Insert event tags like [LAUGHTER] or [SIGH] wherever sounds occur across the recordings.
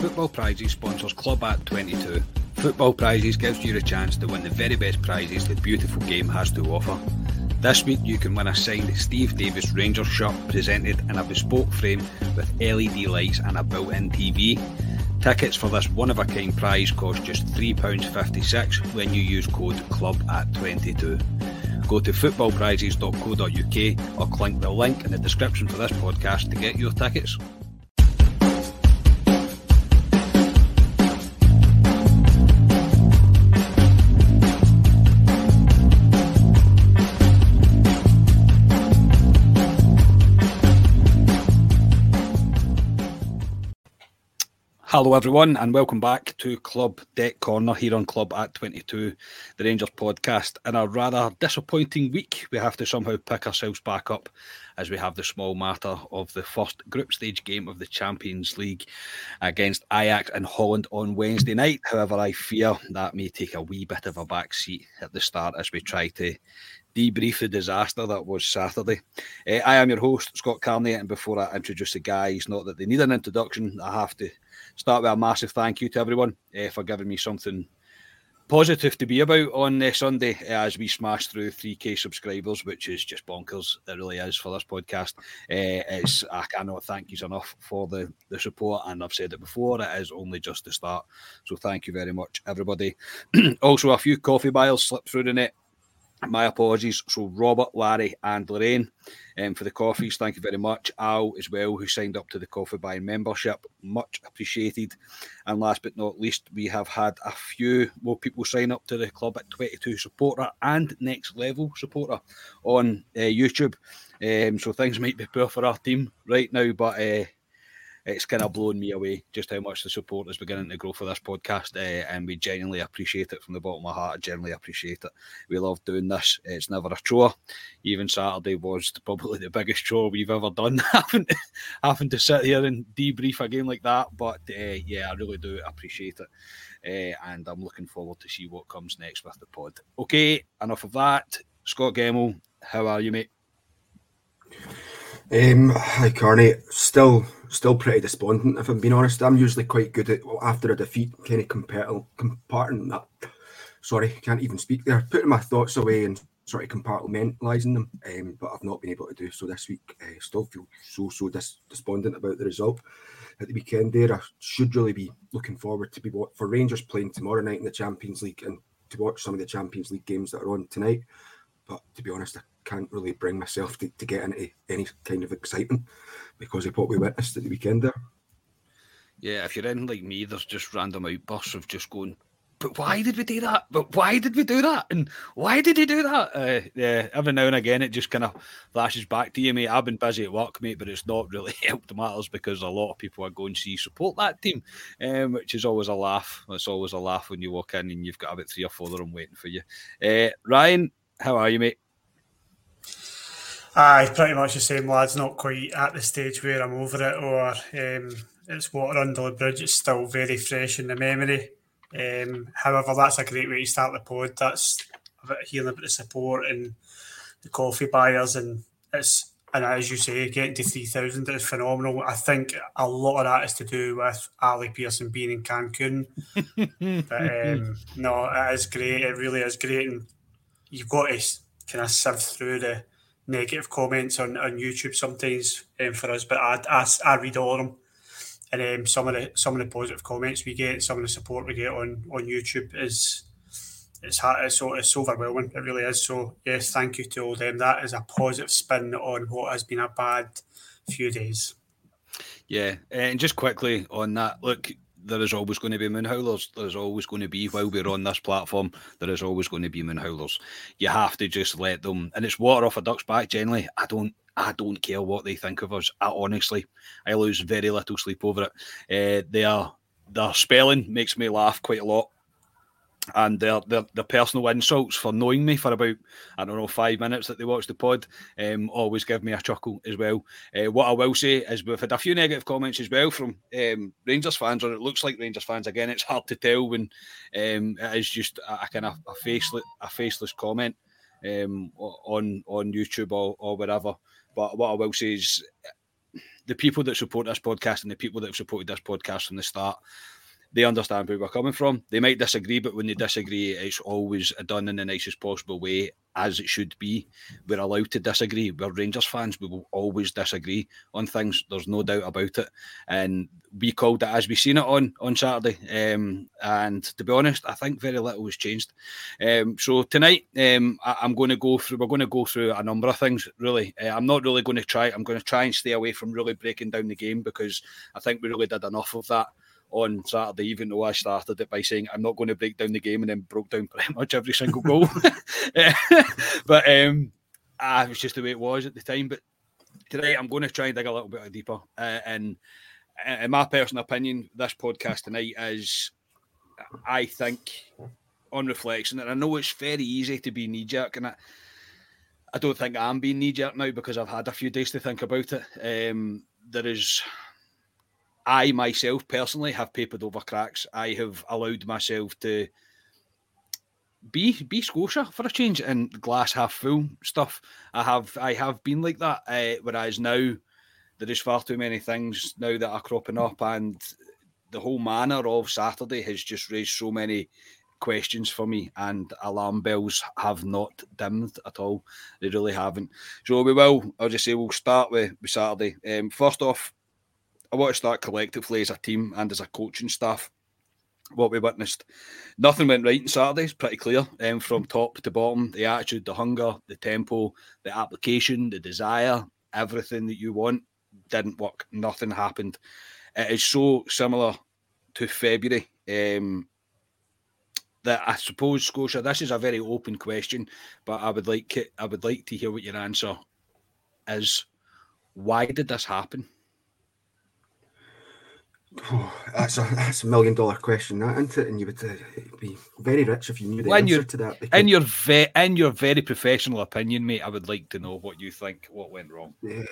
Football Prizes sponsors Club at 22. Football Prizes gives you a chance to win the very best prizes the beautiful game has to offer. This week you can win a signed Steve Davis Rangers shirt presented in a bespoke frame with LED lights and a built-in TV. Tickets for this one-of-a-kind prize cost just £3.56 when you use code CLUB at 22. Go to footballprizes.co.uk or click the link in the description for this podcast to get your tickets. Hello, everyone, and welcome back to Club Deck Corner here on Club at 22, the Rangers podcast. In a rather disappointing week, we have to somehow pick ourselves back up as we have the small matter of the first group stage game of the Champions League against Ajax in Holland on Wednesday night. However, I fear that may take a wee bit of a back seat at the start as we try to debrief the disaster that was Saturday. Uh, I am your host, Scott Carney, and before I introduce the guys, not that they need an introduction, I have to start with a massive thank you to everyone uh, for giving me something positive to be about on uh, Sunday uh, as we smash through 3k subscribers, which is just bonkers. It really is for this podcast. Uh, it's I cannot thank you enough for the the support, and I've said it before. It is only just the start, so thank you very much, everybody. [CLEARS THROAT] also, a few coffee buyers slipped through the net. My apologies. So Robert, Larry, and Lorraine um, for the coffees. Thank you very much. Al as well, who signed up to the coffee buying membership. Much appreciated. And last but not least, we have had a few more people sign up to the club at 22 supporter and next level supporter on uh, YouTube. Um, so things might be poor for our team right now, but uh, it's kind of blown me away just how much the support is beginning to grow for this podcast, uh, and we genuinely appreciate it from the bottom of my heart. I genuinely appreciate it. We love doing this. It's never a chore. Even Saturday was probably the biggest chore we've ever done, [LAUGHS] having to, having to sit here and debrief a game like that. But uh, yeah, I really do appreciate it. Uh, and I'm looking forward to see what comes next with the pod. Okay, enough of that. Scott Gemmell, how are you, mate? Um, hi, Carney. Still, still pretty despondent. If I'm being honest, I'm usually quite good at well, after a defeat, kind of compar- comparting that. Sorry, can't even speak there. Putting my thoughts away and sort of compartmentalising them. Um, but I've not been able to do so this week. I uh, still feel so so dis- despondent about the result at the weekend. There, I should really be looking forward to be what for Rangers playing tomorrow night in the Champions League and to watch some of the Champions League games that are on tonight. But to be honest, I can't really bring myself to, to get into any kind of excitement because of what we witnessed at the weekend there. Yeah, if you're in like me, there's just random outbursts of just going, but why did we do that? But why did we do that? And why did he do that? Uh, yeah, every now and again, it just kind of flashes back to you, mate. I've been busy at work, mate, but it's not really [LAUGHS] helped matters because a lot of people are going to see support that team, um, which is always a laugh. It's always a laugh when you walk in and you've got about three or four of them waiting for you. Uh, Ryan, how are you, mate? Aye, pretty much the same, lads. Not quite at the stage where I'm over it or um, it's water under the bridge. It's still very fresh in the memory. Um, however, that's a great way to start the pod. That's about hearing about the support and the coffee buyers, and it's and as you say, getting to three thousand is phenomenal. I think a lot of that is to do with Ali Pearson being in Cancun. [LAUGHS] but um, no, it is great. It really is great, and you've got to kind of sift through the negative comments on, on YouTube sometimes um, for us. But I, I, I read all of them, and um, some of the some of the positive comments we get, some of the support we get on on YouTube is it's hard, it's so it's overwhelming. It really is. So yes, thank you to all them. That is a positive spin on what has been a bad few days. Yeah, and just quickly on that, look, there is always going to be moon howlers. There is always going to be while we're on this platform. There is always going to be moon howlers. You have to just let them, and it's water off a duck's back. Generally, I don't, I don't care what they think of us. I honestly, I lose very little sleep over it. Uh, are, their spelling makes me laugh quite a lot and their, their their personal insults for knowing me for about I don't know five minutes that they watch the pod um, always give me a chuckle as well. Uh, what I will say is we've had a few negative comments as well from um, Rangers fans, or it looks like Rangers fans. Again, it's hard to tell when um, it is just a, a kind of a faceless a faceless comment um, on on YouTube or, or whatever. But what I will say is the people that support this podcast and the people that have supported this podcast from the start they understand where we're coming from. They might disagree, but when they disagree, it's always done in the nicest possible way, as it should be. We're allowed to disagree. We're Rangers fans. We will always disagree on things. There's no doubt about it. And we called it as we seen it on on Saturday. Um, and to be honest, I think very little has changed. Um, so tonight, um, I, am going to go through. We're going to go through a number of things. Really, uh, I'm not really going to try. I'm going to try and stay away from really breaking down the game because I think we really did enough of that on Saturday, even though I started it by saying I'm not going to break down the game and then broke down [LAUGHS] pretty much every single goal. [LAUGHS] but um, ah, it was just the way it was at the time. But today I'm going to try and dig a little bit deeper. Uh, and in my personal opinion, this podcast tonight is, I think, on reflection, and I know it's very easy to be knee jerk, and I, I don't think I'm being knee jerk now because I've had a few days to think about it. Um, there is I myself personally have papered over cracks. I have allowed myself to be be Scotia for a change and glass half full stuff. I have I have been like that. Uh, whereas now there is far too many things now that are cropping up, and the whole manner of Saturday has just raised so many questions for me, and alarm bells have not dimmed at all. They really haven't. So we will. I'll just say we'll start with, with Saturday. Um, first off, I to start collectively as a team and as a coaching staff. What we witnessed, nothing went right on Saturday. It's pretty clear um, from top to bottom. The attitude, the hunger, the tempo, the application, the desire, everything that you want didn't work. Nothing happened. It is so similar to February. Um, that I suppose Scotia, this is a very open question, but I would like I would like to hear what your answer is. Why did this happen? Oh, that's a that's a million dollar question, that isn't it? And you would uh, be very rich if you knew the answer to that. Because... In your ve- in your very professional opinion, mate, I would like to know what you think. What went wrong? Yeah.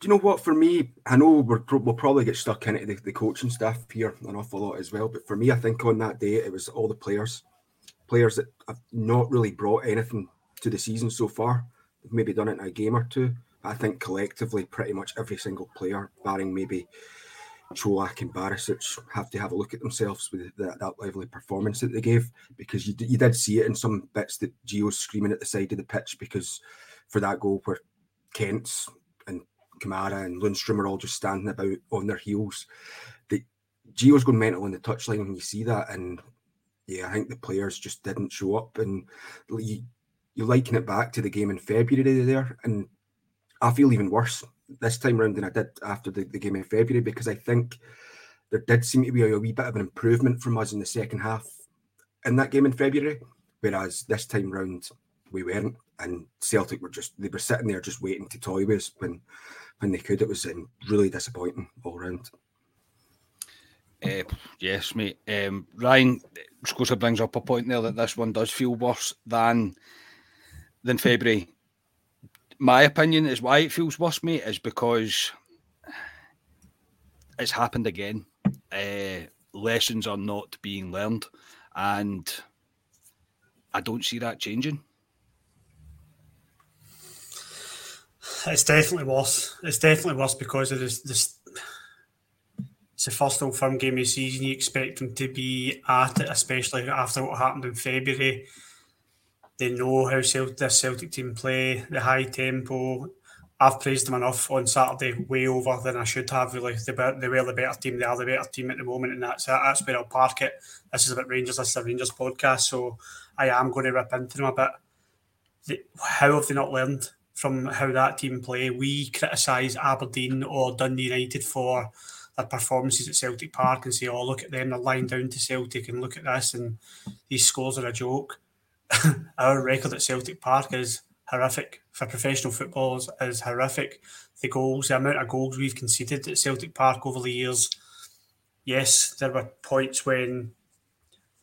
Do you know what? For me, I know we will probably get stuck into the, the coaching staff here an awful lot as well. But for me, I think on that day it was all the players, players that have not really brought anything to the season so far. They've maybe done it in a game or two. I think collectively, pretty much every single player, barring maybe Čolak and Barisic have to have a look at themselves with that, that performance that they gave because you, you did see it in some bits that Gio's screaming at the side of the pitch because for that goal where Kent's and Kamara and Lundstram are all just standing about on their heels. The Gio's going mental on the touchline when you see that, and yeah, I think the players just didn't show up, and you you liken it back to the game in February there, and I feel even worse this time around than I did after the, the game in February because I think there did seem to be a, wee bit of an improvement from us in the second half in that game in February, whereas this time round we weren't, and Celtic were just they were sitting there just waiting to toy with us when when they could. It was um, really disappointing all round. Uh, yes, mate. Um, Ryan Scotia brings up a point there that this one does feel worse than than February my opinion is why it feels worse, mate, is because it's happened again. Uh, lessons are not being learned, and I don't see that changing. It's definitely worse. It's definitely worse because of this. this it's the first Old Firm game of the season. You expect them to be at it, especially after what happened in February. They know how Celtic, this Celtic team play, the high tempo. I've praised them enough on Saturday, way over than I should have. Really, they were, they were the better team. They are the better team at the moment, and that's that's where I'll park it. This is about Rangers. This is a Rangers podcast, so I am going to rip into them a bit. How have they not learned from how that team play? We criticise Aberdeen or Dundee United for their performances at Celtic Park and say, "Oh, look at them! They're lying down to Celtic, and look at this, and these scores are a joke." [LAUGHS] our record at Celtic Park is horrific for professional footballers. Is horrific. The goals, the amount of goals we've conceded at Celtic Park over the years. Yes, there were points when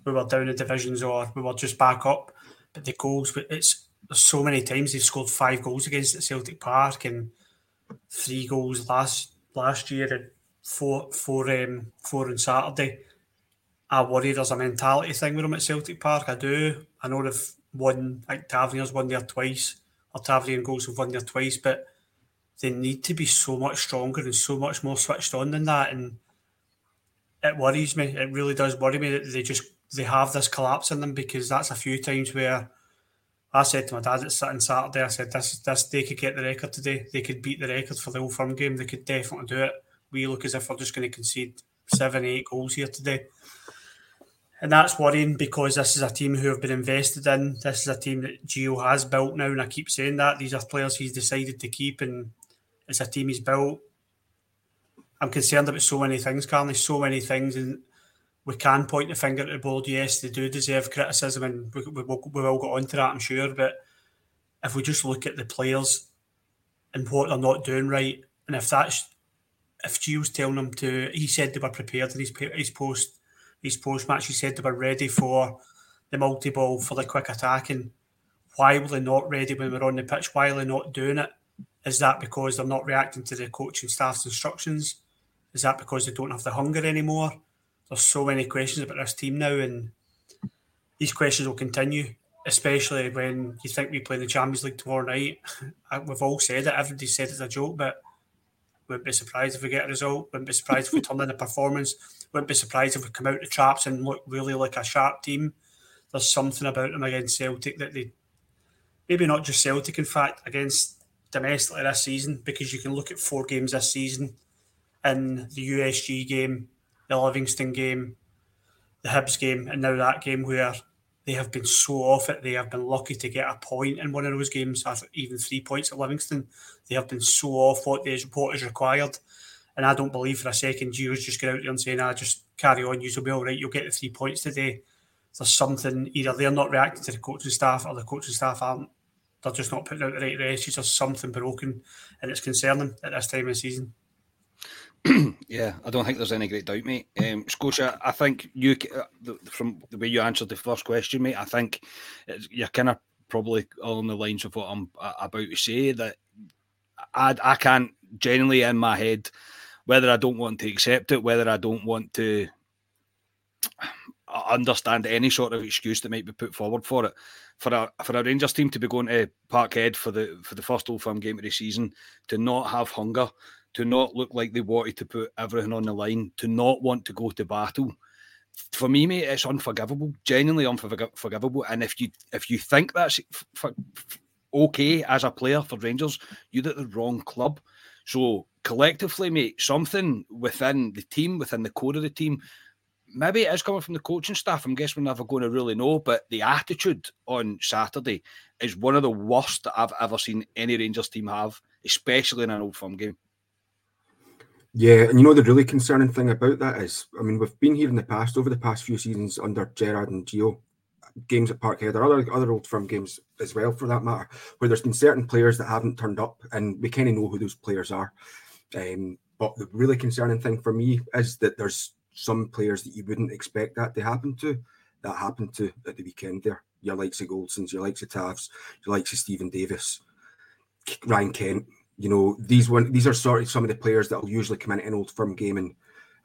we were down in divisions or we were just back up, but the goals, it's so many times they've scored five goals against at Celtic Park and three goals last last year and four four um, four on Saturday. I worry there's a mentality thing with them at Celtic Park. I do. I know they've won, like Tavernier's won there twice, or Tavernier and goals have won there twice, but they need to be so much stronger and so much more switched on than that. And it worries me. It really does worry me that they just they have this collapse in them because that's a few times where I said to my dad it's on Saturday, I said this this they could get the record today. They could beat the record for the Old Firm game. They could definitely do it. We look as if we're just going to concede seven, eight goals here today. And that's worrying because this is a team who have been invested in. This is a team that Gio has built now, and I keep saying that. These are players he's decided to keep, and it's a team he's built. I'm concerned about so many things, Carney, so many things, and we can point the finger at the board. Yes, they do deserve criticism, and we, we, will, we will get onto that, I'm sure. But if we just look at the players and what they're not doing right, and if that's if Gio's telling them to, he said they were prepared in his, his post his post match, he said they were ready for the multi ball for the quick attacking. Why were they not ready when we are on the pitch? Why are they not doing it? Is that because they're not reacting to the coaching staff's instructions? Is that because they don't have the hunger anymore? There's so many questions about this team now, and these questions will continue, especially when you think we play in the Champions League tomorrow night. [LAUGHS] We've all said it, everybody said it's a joke, but wouldn't be surprised if we get a result. Wouldn't be surprised if we turn in a performance. Wouldn't be surprised if we come out the traps and look really like a sharp team. There's something about them against Celtic that they maybe not just Celtic, in fact, against domestically this season, because you can look at four games this season in the USG game, the Livingston game, the Hibs game, and now that game where they have been so off it. They have been lucky to get a point in one of those games, even three points at Livingston. They have been so off what is what is required. And I don't believe for a second Gio's just get out there and saying, "I ah, just carry on, you'll be all right. You'll get the three points today." There's something either they're not reacting to the coaching staff, or the coaching staff aren't. They're just not putting out the right messages. There's something broken, and it's concerning at this time of the season. [CLEARS THROAT] yeah, I don't think there's any great doubt, mate. Um, Scotia, I think you, uh, from the way you answered the first question, mate, I think you're kind of probably along the lines of what I'm uh, about to say. That I, I can't genuinely in my head, whether I don't want to accept it, whether I don't want to understand any sort of excuse that might be put forward for it. For a for a Rangers team to be going to Parkhead for the for the first Old Firm game of the season, to not have hunger, to not look like they wanted to put everything on the line, to not want to go to battle. For me, mate, it's unforgivable, genuinely unforgivable. And if you if you think that's okay as a player for Rangers, you're at the wrong club. So collectively, mate, something within the team, within the core of the team, maybe it is coming from the coaching staff. I'm guessing we're never going to really know, but the attitude on Saturday is one of the worst that I've ever seen any Rangers team have, especially in an old firm game. Yeah, and you know the really concerning thing about that is, I mean, we've been here in the past over the past few seasons under Gerrard and Gio, games at Parkhead or other other old firm games as well, for that matter, where there's been certain players that haven't turned up, and we kind of know who those players are. Um, but the really concerning thing for me is that there's some players that you wouldn't expect that to happen to, that happened to at the weekend. There, your likes of Goldsons, your likes of Tavs, your likes of Steven Davis. Ryan Kent. You know, these one these are sort of some of the players that will usually come in an old firm game and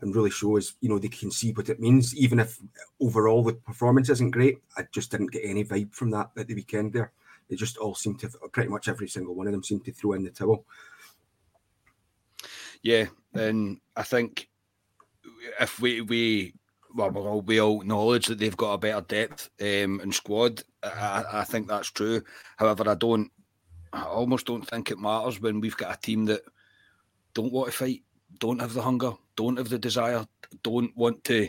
and really show us, you know, they can see what it means, even if overall the performance isn't great. I just didn't get any vibe from that at the weekend there. They just all seemed to pretty much every single one of them seemed to throw in the towel. Yeah, and I think if we we well, we all, we all acknowledge that they've got a better depth um, and squad. I, I think that's true. However, I don't. I almost don't think it matters when we've got a team that don't want to fight, don't have the hunger, don't have the desire, don't want to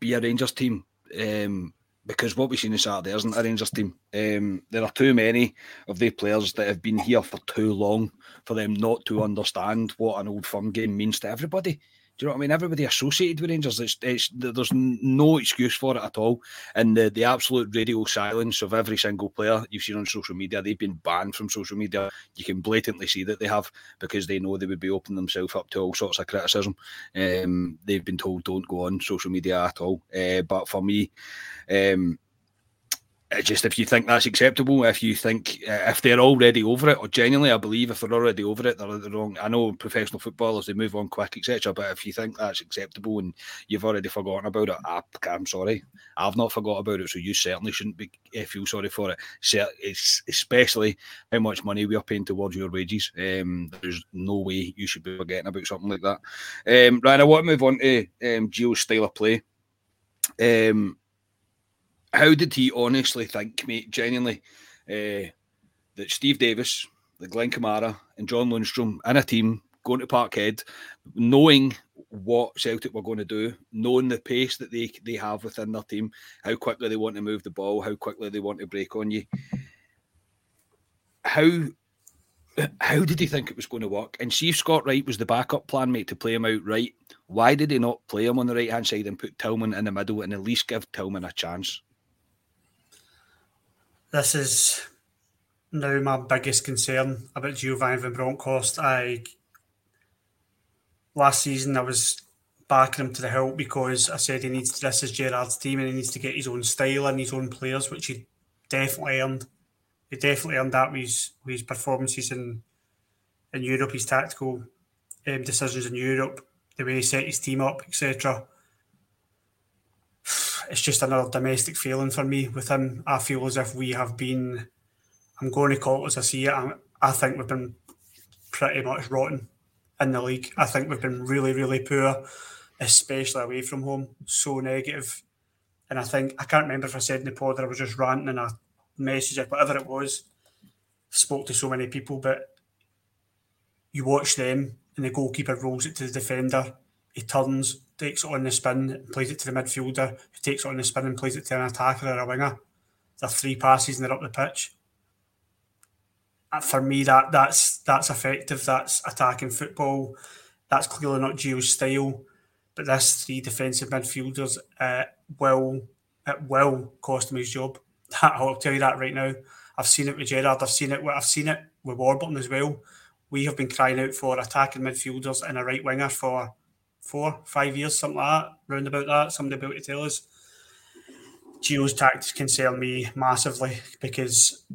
be a Rangers team. Um, because what we've seen on Saturday isn't a Rangers team. Um, there are too many of the players that have been here for too long for them not to understand what an old firm game means to everybody. Do you know what I mean? Everybody associated with Rangers, it's, it's, there's no excuse for it at all. And the, the absolute radio silence of every single player you've seen on social media, they've been banned from social media. You can blatantly see that they have because they know they would be opening themselves up to all sorts of criticism. Um, they've been told don't go on social media at all. Uh, but for me, um, just if you think that's acceptable, if you think uh, if they're already over it, or genuinely, I believe if they're already over it, they're, they're wrong. I know professional footballers they move on quick, etc. But if you think that's acceptable and you've already forgotten about it, I, I'm sorry, I've not forgot about it, so you certainly shouldn't be uh, feel sorry for it. So It's especially how much money we are paying towards your wages. Um, there's no way you should be forgetting about something like that. Um, Ryan, I want to move on to um, Gio's style of play. Um, how did he honestly think, mate, genuinely, uh, that Steve Davis, the Glenn Kamara, and John Lundstram in a team going to Parkhead, knowing what Celtic were going to do, knowing the pace that they they have within their team, how quickly they want to move the ball, how quickly they want to break on you. How how did he think it was going to work? And see if Scott Wright was the backup plan, mate, to play him out right. Why did he not play him on the right hand side and put Tillman in the middle and at least give Tillman a chance? This is now my biggest concern about Giovanni Van Bronckhorst. I last season I was backing him to the hilt because I said he needs to, this is Gerrard's team and he needs to get his own style and his own players, which he definitely earned. He definitely earned that with his, with his performances in in Europe, his tactical um, decisions in Europe, the way he set his team up, etc it's just another domestic feeling for me with him. I feel as if we have been, I'm going to call it as I see it, I, I think we've been pretty much rotten in the league. I think we've been really, really poor, especially away from home, so negative. And I think, I can't remember if I said in the pod that I was just ranting in a message or whatever it was. Spoke to so many people, but you watch them and the goalkeeper rolls it to the defender. He turns, takes it on the spin plays it to the midfielder, who takes it on the spin and plays it to an attacker or a winger. They're three passes and they're up the pitch. For me, that that's that's effective. That's attacking football. That's clearly not Gio's style. But this three defensive midfielders uh, will it will cost him his job. [LAUGHS] I'll tell you that right now. I've seen it with Gerrard. I've seen it. I've seen it with Warburton as well. We have been crying out for attacking midfielders and a right winger for four, five years, something like that, round about that. Somebody about to tell us. Gio's tactics concern me massively because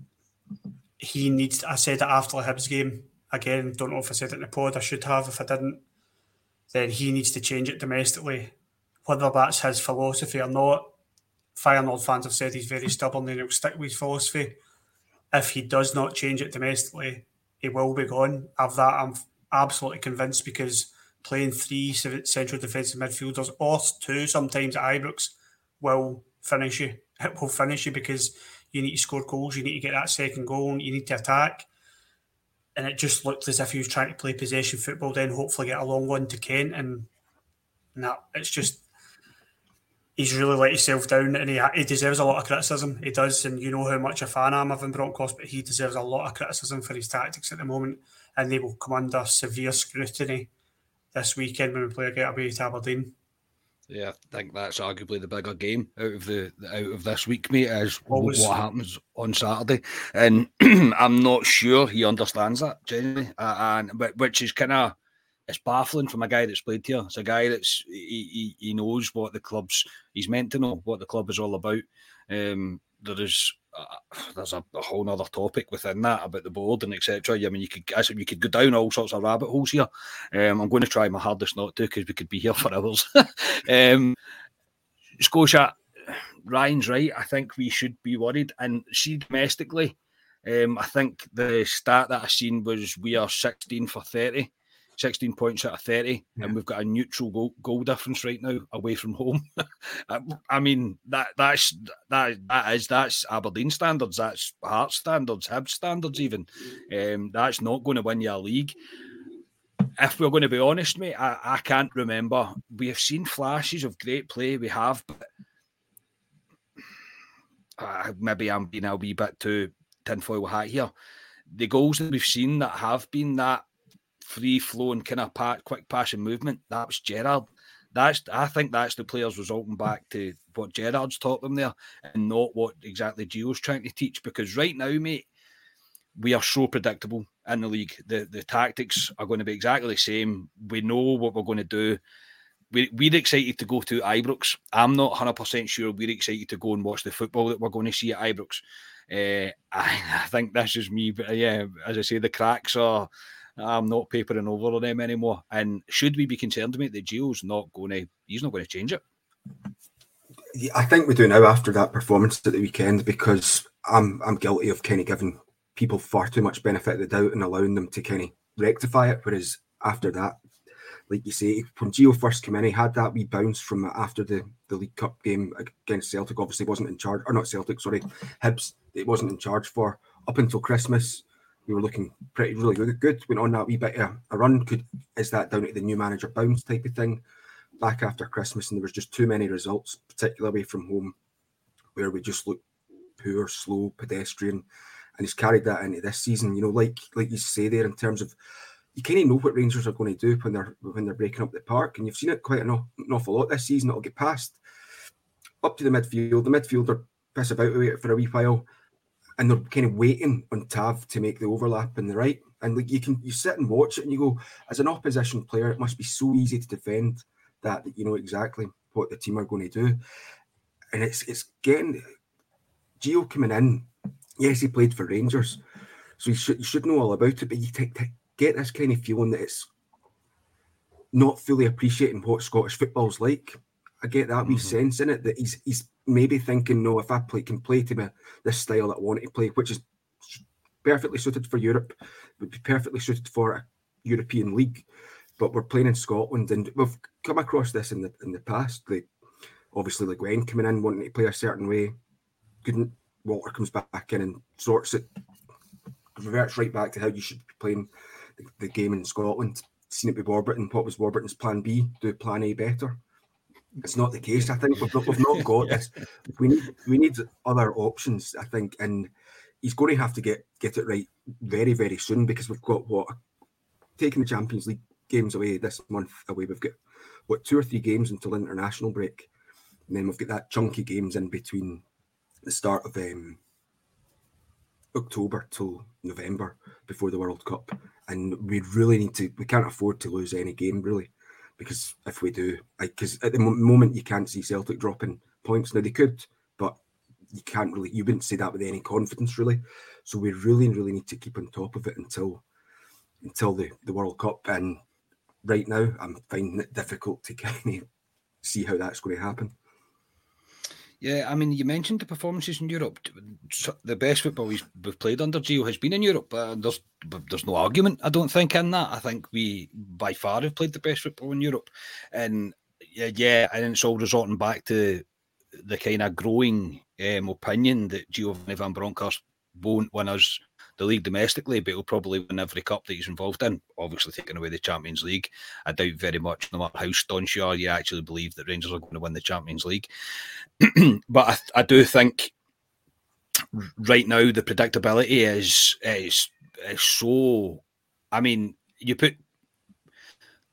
he needs. I said it after the Hibs game. Again, don't know if I said it in the pod. I should have. If I didn't, then he needs to change it domestically. Whether that's his philosophy or not, Feyenoord fans have said he's very stubborn and he'll stick with his philosophy. If he does not change it domestically, he will be gone. Of that, I'm absolutely convinced because playing three central defensive midfielders or two sometimes at Ibrox will finish you. It [LAUGHS] will finish you because you need to score goals, you need to get that second goal, you need to attack. And it just looked as if he was trying to play possession football, then hopefully get a long one to Kent. And no, it's just he's really let himself down and he, he deserves a lot of criticism. He does, and you know how much a fan I am of him, Broncos, but he deserves a lot of criticism for his tactics at the moment, and they will come under severe scrutiny this weekend when we play away to Aberdeen. Yeah, I think that's arguably the bigger game out of the out of this week, mate. Is Always. what happens on Saturday, and [CLEARS THROAT] I'm not sure he understands that genuinely, uh, and which is kind of it's baffling from a guy that's played here. It's a guy that's he, he, he knows what the club's he's meant to know what the club is all about. Um, there is uh, there's a, a, whole other topic within that about the board and etc. I mean, you could I you could go down all sorts of rabbit holes here. Um, I'm going to try my hardest not to because we could be here for hours. [LAUGHS] um, Scotia, Ryan's right. I think we should be worried, and see domestically. Um, I think the stat that I seen was we are 16 for 30. 16 points out of 30 yeah. and we've got a neutral goal, goal difference right now away from home. [LAUGHS] I mean that that's that that is that's aberdeen standards that's heart standards Hibs standards even. Um, that's not going to win you a league. If we're going to be honest mate I, I can't remember. We have seen flashes of great play we have but uh, maybe i'm being a wee bit too tinfoil hat here. The goals that we've seen that have been that free flowing kind of pat, quick passing movement. That was Gerrard. That's I think that's the players resulting back to what Gerrard's taught them there, and not what exactly Gio's trying to teach. Because right now, mate, we are so predictable in the league. The the tactics are going to be exactly the same. We know what we're going to do. We, we're excited to go to Ibrox. I'm not 100% sure we're excited to go and watch the football that we're going to see at Ibrox. Uh, I, [LAUGHS] I think this is me, but yeah, as I say, the cracks are I'm not papering over on them anymore. And should we be concerned, mate, that Gio's not going to, he's not going to change it? I think we do now after that performance at the weekend because I'm I'm guilty of kind of giving people far too much benefit of the doubt and allowing them to kind of rectify it. Whereas after that, like you say, when Gio first came in, he had that wee bounce from after the, the League Cup game against Celtic. Obviously, wasn't in charge, or not Celtic, sorry, Hibs. It wasn't in charge for up until Christmas we were looking pretty really good. Good went on that wee bit of a run. Could is that down to the new manager bounce type of thing? Back after Christmas, and there was just too many results, particularly away from home, where we just looked poor, slow, pedestrian, and he's carried that into this season. You know, like like you say there in terms of you kind of know what Rangers are going to do when they're when they're breaking up the park, and you've seen it quite an, an awful lot this season. It'll get past up to the midfield. The midfielder piss about it for a wee while and they're kind of waiting on Tav to make the overlap in the right. And like you can you sit and watch it and you go, as an opposition player, it must be so easy to defend that, that you know exactly what the team are going to do. And it's it's getting Gio coming in. Yes, he played for Rangers, so you should you should know all about it. But you t- t- get this kind of feeling that it's not fully appreciating what Scottish football's like. I get that mm-hmm. wee sense in it that he's he's maybe thinking, no, if I play can play to me this style that I want to play, which is perfectly suited for Europe, would be perfectly suited for a European league. But we're playing in Scotland, and we've come across this in the in the past. Obviously, Le Guen coming in wanting to play a certain way, couldn't. Walter comes back in and sorts it, reverts right back to how you should be playing the, the game in Scotland. Seen it with Warburton. What was Warburton's plan B? Do plan A better? It's not the case. I think we've not, we've not got [LAUGHS] this. We need we need other options. I think, and he's going to have to get get it right very very soon because we've got what taking the Champions League games away this month away. We've got what two or three games until international break, and then we've got that chunky games in between the start of um, October till November before the World Cup, and we really need to. We can't afford to lose any game really because if we do, because at the moment you can't see Celtic dropping points. Now they could, but you can't really. You wouldn't say that with any confidence, really. So we really, really need to keep on top of it until until the the World Cup. And right now, I'm finding it difficult to [LAUGHS] kind of see how that's going to happen. Yeah, I mean, you mentioned the performances in Europe. The best football we've, played under Gio has been in Europe. there's there's no argument, I don't think, in that. I think we by far have played the best football in Europe, and yeah, yeah, and it's all resorting back to the kind of growing um, opinion that Giovanni Van Bronckhorst won't win us the league domestically, but he'll probably win every cup that he's involved in. Obviously, taking away the Champions League, I doubt very much, no matter how staunch you are, you actually believe that Rangers are going to win the Champions League. [CLEARS THROAT] but I, I, do think right now the predictability is is is so. I mean, you put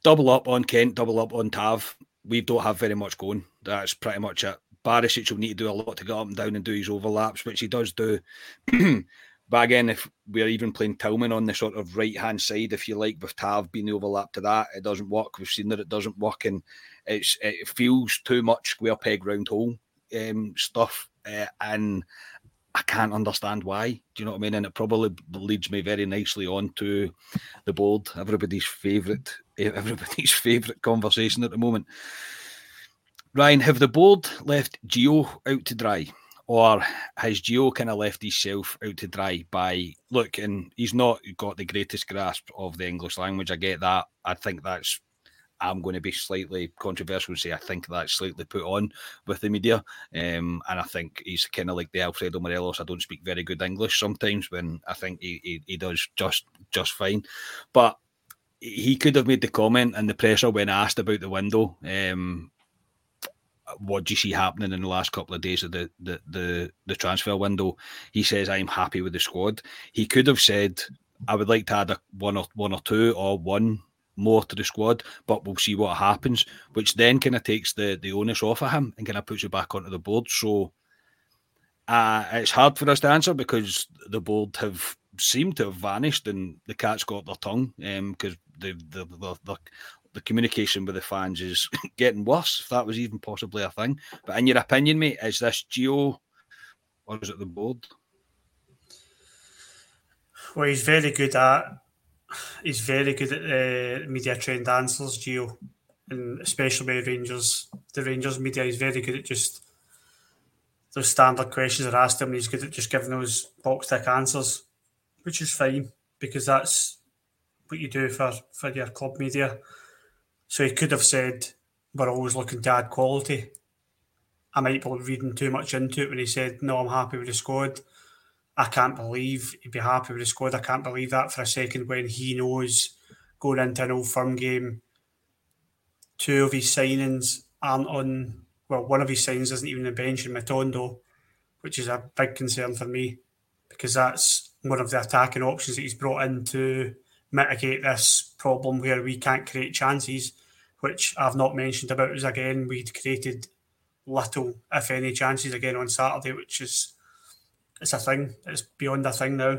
double up on Kent, double up on Tav. We don't have very much going. That's pretty much it. Barisic will need to do a lot to get up and down and do his overlaps, which he does do. [CLEARS THROAT] But again, if we're even playing Tillman on the sort of right hand side, if you like, with Tav being the overlap to that, it doesn't work. We've seen that it doesn't work, and it's it feels too much square peg round hole um, stuff, uh, and I can't understand why. Do you know what I mean? And it probably leads me very nicely on to the board, everybody's favourite, [LAUGHS] everybody's favourite conversation at the moment. Ryan, have the board left Gio out to dry? Or has Gio kind of left himself out to dry by look, and he's not got the greatest grasp of the English language. I get that. I think that's I'm going to be slightly controversial and say I think that's slightly put on with the media. Um, and I think he's kind of like the Alfredo Morelos. I don't speak very good English sometimes when I think he, he, he does just just fine. But he could have made the comment and the pressure when asked about the window. Um, what do you see happening in the last couple of days of the, the the the transfer window? He says I'm happy with the squad. He could have said I would like to add a one or one or two or one more to the squad, but we'll see what happens. Which then kind of takes the the onus off of him and kind of puts it back onto the board. So uh, it's hard for us to answer because the board have seemed to have vanished and the cat's got their tongue because um, the, the, the, the the communication with the fans is [LAUGHS] getting worse, if that was even possibly a thing. But in your opinion, mate, is this Gio or is it the board? Well, he's very good at he's very good at uh, media trained answers, Gio, and especially with Rangers. The Rangers media is very good at just those standard questions are asked him, and he's good at just giving those box tick answers, which is fine because that's what you do for for your club media. So he could have said, We're always looking to add quality. I might be reading too much into it when he said, No, I'm happy with the squad. I can't believe he'd be happy with the squad. I can't believe that for a second when he knows going into an old firm game, two of his signings aren't on. Well, one of his signings isn't even on the bench in Matondo, which is a big concern for me because that's one of the attacking options that he's brought in to mitigate this problem where we can't create chances which I've not mentioned about us again. We'd created little, if any, chances again on Saturday, which is it's a thing. It's beyond a thing now.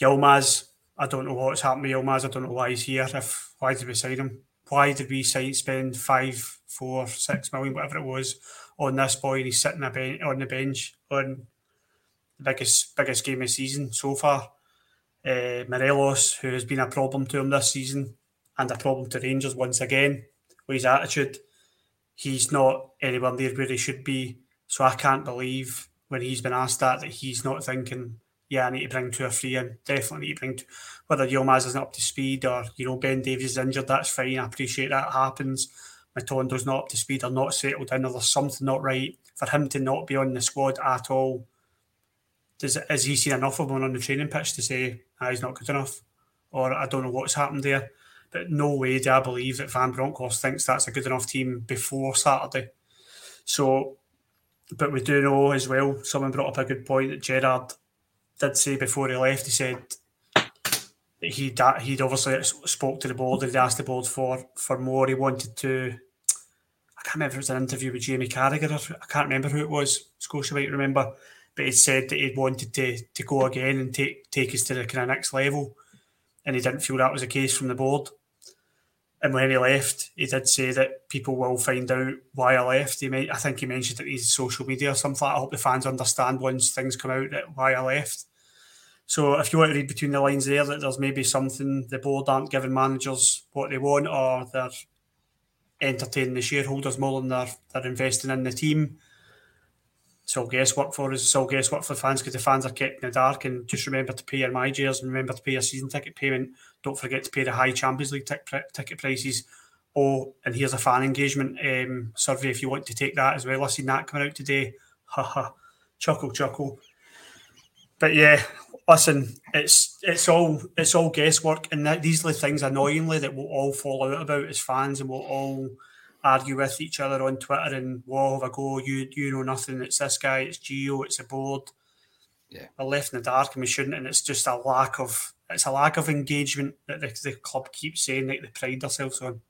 Yilmaz, I don't know what's happened to Yilmaz. I don't know why he's here. If why did we sign him? Why did we spend five, four, six million, whatever it was, on this boy? And he's sitting on the bench on the biggest biggest game of season so far. Uh, Morelos, who has been a problem to him this season, and a problem to Rangers once again with his attitude. He's not anywhere near where he should be. So I can't believe when he's been asked that that he's not thinking, yeah, I need to bring two or three in. Definitely need to bring two. Whether Yilmaz isn't up to speed or, you know, Ben Davies is injured, that's fine. I appreciate that happens. Matondo's not up to speed or not settled in or there's something not right. For him to not be on the squad at all, does has he seen enough of one on the training pitch to say ah, he's not good enough? Or I don't know what's happened there. But no way do I believe that Van Bronckhorst thinks that's a good enough team before Saturday. So, but we do know as well, someone brought up a good point that Gerrard did say before he left. He said that he'd, he'd obviously spoke to the board and he asked the board for, for more. He wanted to, I can't remember if it was an interview with Jamie Carragher, I can't remember who it was, Scotia might remember, but he said that he wanted to, to go again and take, take us to the kind of next level. And he didn't feel that was the case from the board. And when he left, he did say that people will find out why I left. He may, I think he mentioned it in his social media or something. I hope the fans understand once things come out that why I left. So if you want to read between the lines there, that there's maybe something the board aren't giving managers what they want, or they're entertaining the shareholders more than they're, they're investing in the team. It's all guesswork for us. It's all guesswork for the fans because the fans are kept in the dark. And just remember to pay your my and remember to pay your season ticket payment don't forget to pay the high Champions League t- ticket prices. Oh, and here's a fan engagement um, survey if you want to take that as well. I've seen that coming out today. Ha ha, chuckle, chuckle. But yeah, listen, it's it's all it's all guesswork, and that, these are the things annoyingly that we'll all fall out about as fans, and we'll all argue with each other on Twitter and whoa, have a go, you you know nothing. It's this guy, it's Gio. it's a board. Yeah, we're left in the dark, and we shouldn't. And it's just a lack of it's a lack of engagement that the, the club keeps saying that they pride themselves on.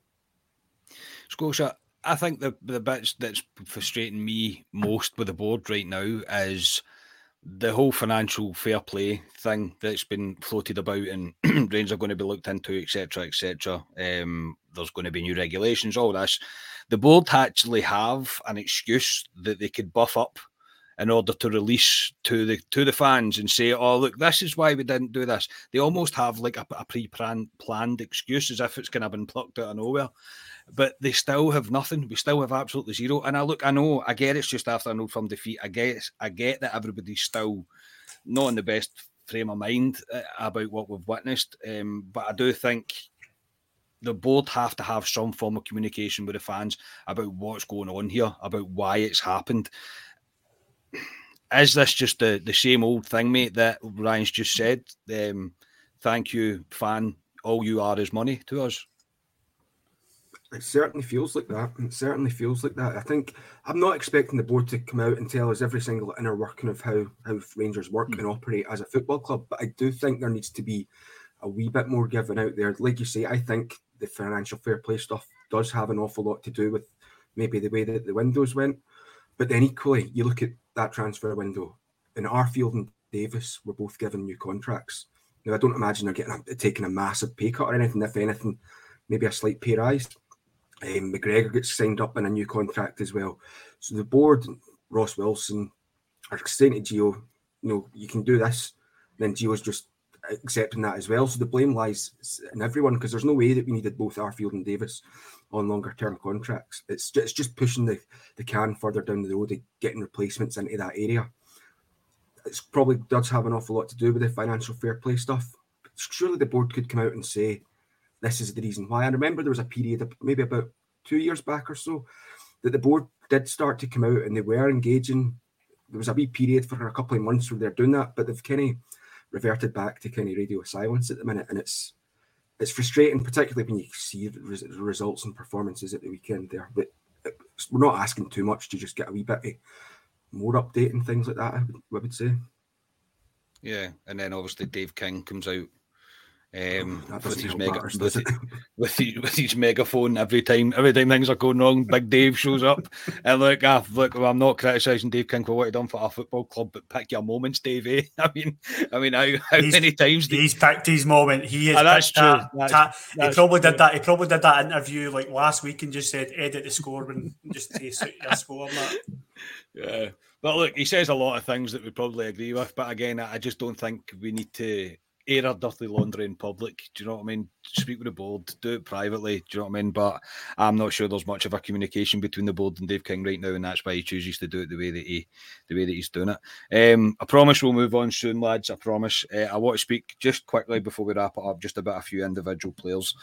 Scotia, I think the the bits that's frustrating me most with the board right now is the whole financial fair play thing that's been floated about and [CLEARS THROAT] Rangers are going to be looked into, etc., etc. Um, there's going to be new regulations, all this. The board actually have an excuse that they could buff up in order to release to the to the fans and say, "Oh, look, this is why we didn't do this." They almost have like a, a pre-planned excuse, as if it's kind of been plucked out of nowhere. But they still have nothing. We still have absolutely zero. And I look, I know, I get it's just after an old firm defeat. I get, I get that everybody's still not in the best frame of mind uh, about what we've witnessed. Um, but I do think the board have to have some form of communication with the fans about what's going on here, about why it's happened is this just the, the same old thing, mate, that Ryan's just said? Um, thank you, fan. All you are is money to us. It certainly feels like that. It certainly feels like that. I think I'm not expecting the board to come out and tell us every single inner working of how how Rangers work mm. and operate as a football club, but I do think there needs to be a wee bit more given out there. Like you say, I think the financial fair play stuff does have an awful lot to do with maybe the way that the windows went. But then equally, you look at that transfer window, and Arfield and Davis were both given new contracts. Now, I don't imagine they're getting a, taking a massive pay cut or anything. If anything, maybe a slight pay rise. Um, McGregor gets signed up in a new contract as well. So the board, Ross Wilson, are saying to Gio, you know, you can do this. And then Gio's just accepting that as well. So the blame lies in everyone because there's no way that we needed both Arfield and Davis on longer term contracts. It's just, it's just pushing the, the can further down the road of getting replacements into that area. It probably does have an awful lot to do with the financial fair play stuff. Surely the board could come out and say, this is the reason why. I remember there was a period, maybe about two years back or so, that the board did start to come out and they were engaging. There was a wee period for a couple of months where they're doing that, but they've kind of reverted back to kind of radio silence at the minute, and it's it's frustrating, particularly when you see the results and performances at the weekend there. But uh, we're not asking too much to just get a wee bit more update and things like that. I would, I would say. Yeah, and then obviously Dave King comes out um, with his mega matters, with, [LAUGHS] with, his, with his megaphone every time every time things are going wrong, Big Dave shows up [LAUGHS] and look, ah, look, I'm not criticising Dave King for what he done for our football club, but pick your moments, Dave. Eh? [LAUGHS] I mean, I mean, how, how many times he's picked his moment? He has. Oh, that's true. That, that's, that's he probably true. did that. He probably did that interview like last week and just said edit the score and just suit your score. That. Yeah, but look, he says a lot of things that we probably agree with, but again, I just don't think we need to air our dirty laundry in public. Do you know what I mean? Speak with the board, do it privately. Do you know what I mean? But I'm not sure there's much of a communication between the board and Dave King right now, and that's why he chooses to do it the way that he, the way that he's doing it. Um, I promise we'll move on soon, lads. I promise. Uh, I want to speak just quickly before we wrap it up, just about a few individual players.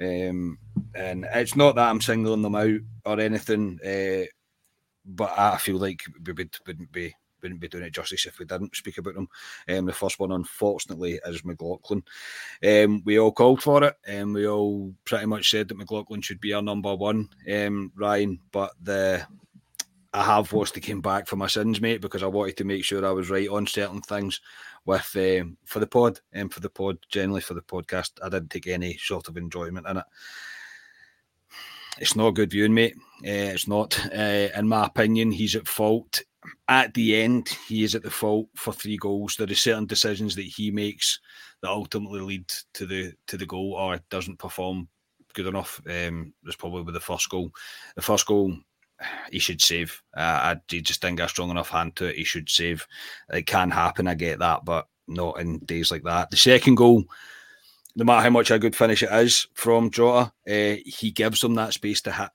Um, and it's not that I'm singling them out or anything. Uh, but I feel like we would, wouldn't be wouldn't be doing it justice if we didn't speak about them. Um, the first one, unfortunately, is McLaughlin. Um, we all called for it, and we all pretty much said that McLaughlin should be our number one, um, Ryan. But the I have watched the game back for my sins, mate, because I wanted to make sure I was right on certain things with um, for the pod and for the pod generally for the podcast. I didn't take any sort of enjoyment in it. It's not good viewing, mate. Uh, it's not. Uh, in my opinion, he's at fault at the end, he is at the fault for three goals. There are certain decisions that he makes that ultimately lead to the to the goal, or doesn't perform good enough. Um, that's probably with the first goal. The first goal, he should save. Uh, I just think a strong enough hand to it. He should save. It can happen. I get that, but not in days like that. The second goal, no matter how much a good finish it is from Jota, uh, he gives them that space to hit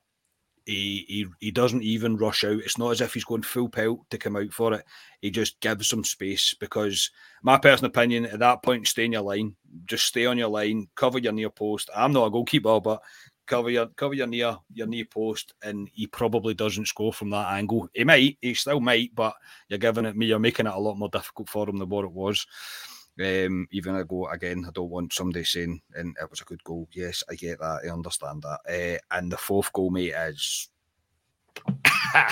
he, he he doesn't even rush out. It's not as if he's going full pelt to come out for it. He just gives some space because my personal opinion at that point, stay in your line. Just stay on your line, cover your near post. I'm not a goalkeeper, but cover your cover your near your near post, and he probably doesn't score from that angle. He might, he still might, but you're giving it me. You're making it a lot more difficult for him than what it was. Um, even a go again, I don't want somebody saying, and it was a good goal. Yes, I get that. I understand that. Uh, and the fourth goal, mate, is [COUGHS]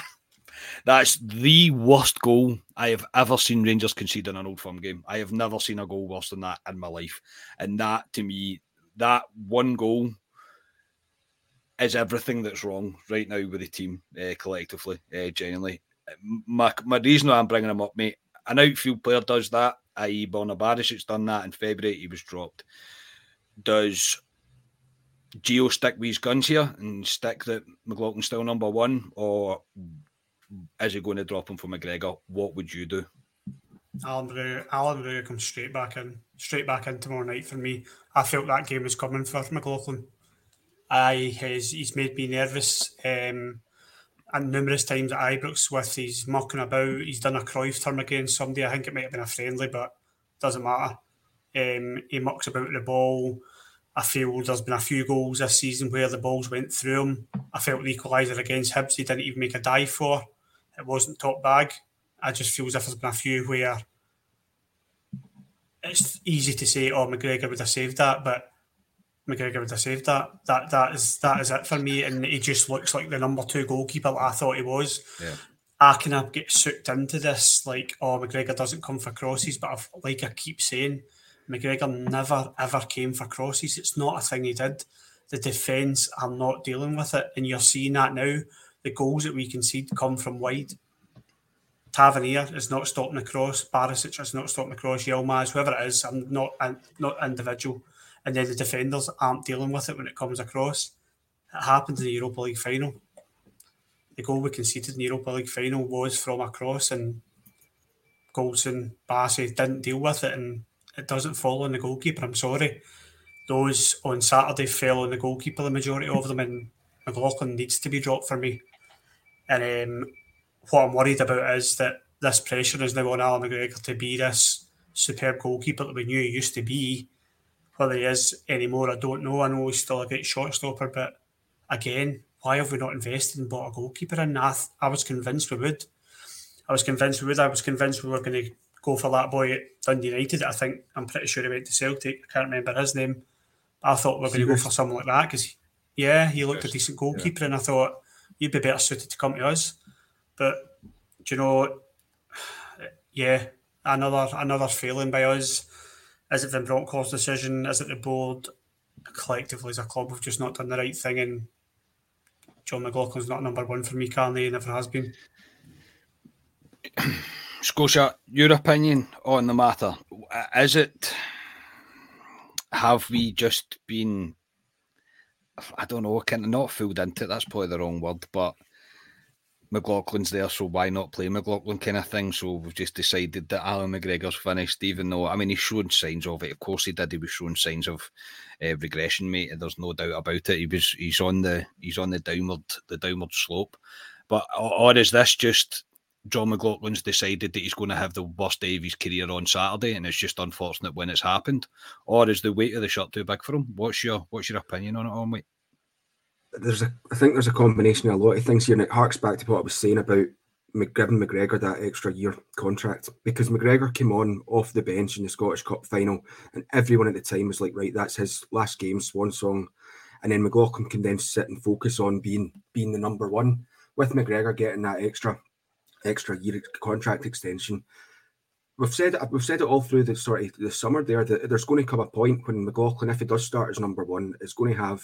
that's the worst goal I have ever seen Rangers concede in an old firm game. I have never seen a goal worse than that in my life. And that, to me, that one goal is everything that's wrong right now with the team uh, collectively, uh, genuinely. My, my reason why I'm bringing him up, mate, an outfield player does that, i.e., Borna Barisic done that in February, he was dropped. Does Gio stick with his guns here and stick that McLaughlin's still number one, or is he going to drop him for McGregor? What would you do? Alan McGregor, Alan McGregor comes straight back in, straight back in tomorrow night for me. I felt that game was coming for McLaughlin. I he's, he's made me nervous. Um, and numerous times at Ibrox with he's mucking about. He's done a Cruyff turn against somebody. I think it might have been a friendly, but doesn't matter. Um, he mucks about the ball. I feel there's been a few goals this season where the balls went through him. I felt the equaliser against Hibs, he didn't even make a dive for. It wasn't top bag. I just feel as if there's been a few where it's easy to say, oh, McGregor would have saved that, but McGregor would have saved that. That that is that is it for me. And he just looks like the number two goalkeeper that I thought he was. Yeah. I of get sucked into this, like, oh, McGregor doesn't come for crosses, but I've, like I keep saying, McGregor never ever came for crosses. It's not a thing he did. The defence are not dealing with it, and you're seeing that now. The goals that we concede come from wide. Tavernier is not stopping the cross. Barisic is not stopping the cross. Yilmaz, whoever it is, I'm not not individual. And then the defenders aren't dealing with it when it comes across. It happened in the Europa League final. The goal we conceded in the Europa League final was from a cross, and Goldson, Bassey didn't deal with it, and it doesn't fall on the goalkeeper. I'm sorry. Those on Saturday fell on the goalkeeper, the majority of them, and McLaughlin needs to be dropped for me. And um, what I'm worried about is that this pressure is now on Alan McGregor to be this superb goalkeeper that we knew he used to be. Whether he is anymore, I don't know. I know he's still a great shot stopper, but again, why have we not invested and bought a goalkeeper in? I, th- I was convinced we would. I was convinced we would. I was convinced we were going to go for that boy at Dundee United. I think I'm pretty sure he went to Celtic. I can't remember his name. I thought we were going to go for someone like that because, yeah, he looked a decent goalkeeper, yeah. and I thought you'd be better suited to come to us. But do you know? [SIGHS] Yeah, another another failing by us. Is it the Broncos' decision? Is it the board? Collectively, as a club, we've just not done the right thing, and John McLaughlin's not number one for me. Currently, and never has been. [CLEARS THROAT] Scotia, your opinion on the matter is it? Have we just been? I don't know, kind of not fooled into it. That's probably the wrong word, but McLaughlin's there, so why not play McLaughlin kind of thing? So we've just decided that Alan McGregor's finished, even though I mean he's shown signs of it. Of course he did. He was showing signs of uh, regression, mate. There's no doubt about it. He was he's on the he's on the downward the downward slope. But or is this just John McLaughlin's decided that he's going to have the worst day of his career on Saturday, and it's just unfortunate when it's happened, or is the weight of the shot too big for him? What's your what's your opinion on it, on mate? There's a I think there's a combination of a lot of things here, and it harks back to what I was saying about giving McGregor that extra year contract because McGregor came on off the bench in the Scottish Cup final, and everyone at the time was like, right, that's his last game, swan song, and then McLaughlin can then sit and focus on being being the number one with McGregor getting that extra extra year contract extension. We've said we've said it all through the sort of the summer there that there's going to come a point when McLaughlin, if he does start as number one, is going to have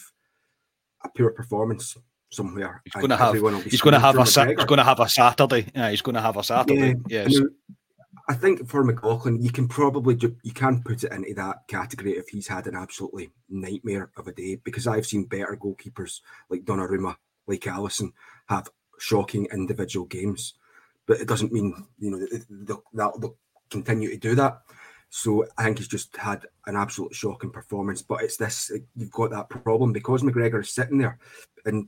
a pure performance somewhere. He's going to have. He's going to have a. He's going to have a Saturday. Yeah, he's going to have a Saturday. Yeah, yes. I think for McLaughlin, you can probably you can put it into that category if he's had an absolutely nightmare of a day. Because I've seen better goalkeepers like Donnarumma, like Alisson, have shocking individual games, but it doesn't mean you know they'll, they'll continue to do that. So I think he's just had an absolute shocking performance. But it's this you've got that problem because McGregor is sitting there, and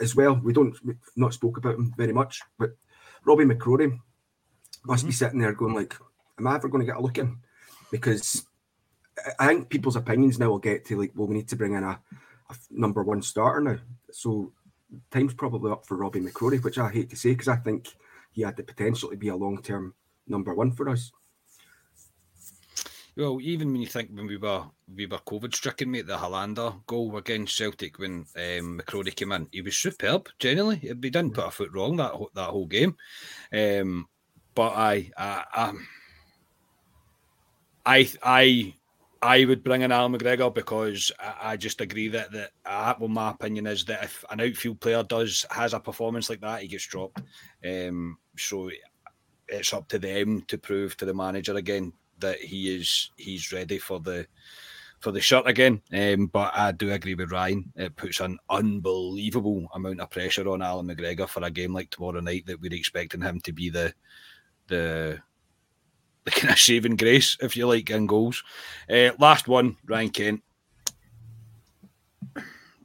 as well we don't we've not spoke about him very much, but Robbie McCrorie must mm-hmm. be sitting there going like, "Am I ever going to get a look in?" Because I think people's opinions now will get to like, well, we need to bring in a, a number one starter now. So time's probably up for Robbie McCrorie, which I hate to say because I think he had the potential to be a long term number one for us. Well, even when you think when we were we were COVID stricken, mate, the Helander goal against Celtic when um, McCrorie came in, he was superb. Generally, he didn't put a foot wrong that that whole game. Um, but I, I, I, I, I would bring in Al McGregor because I, I just agree that that uh, well, my opinion is that if an outfield player does has a performance like that, he gets dropped. Um, so it's up to them to prove to the manager again that he is he's ready for the for the shirt again. Um, but I do agree with Ryan. It puts an unbelievable amount of pressure on Alan McGregor for a game like tomorrow night that we're expecting him to be the the the [LAUGHS] kind of saving grace, if you like, in goals. Uh, last one, Ryan Kent.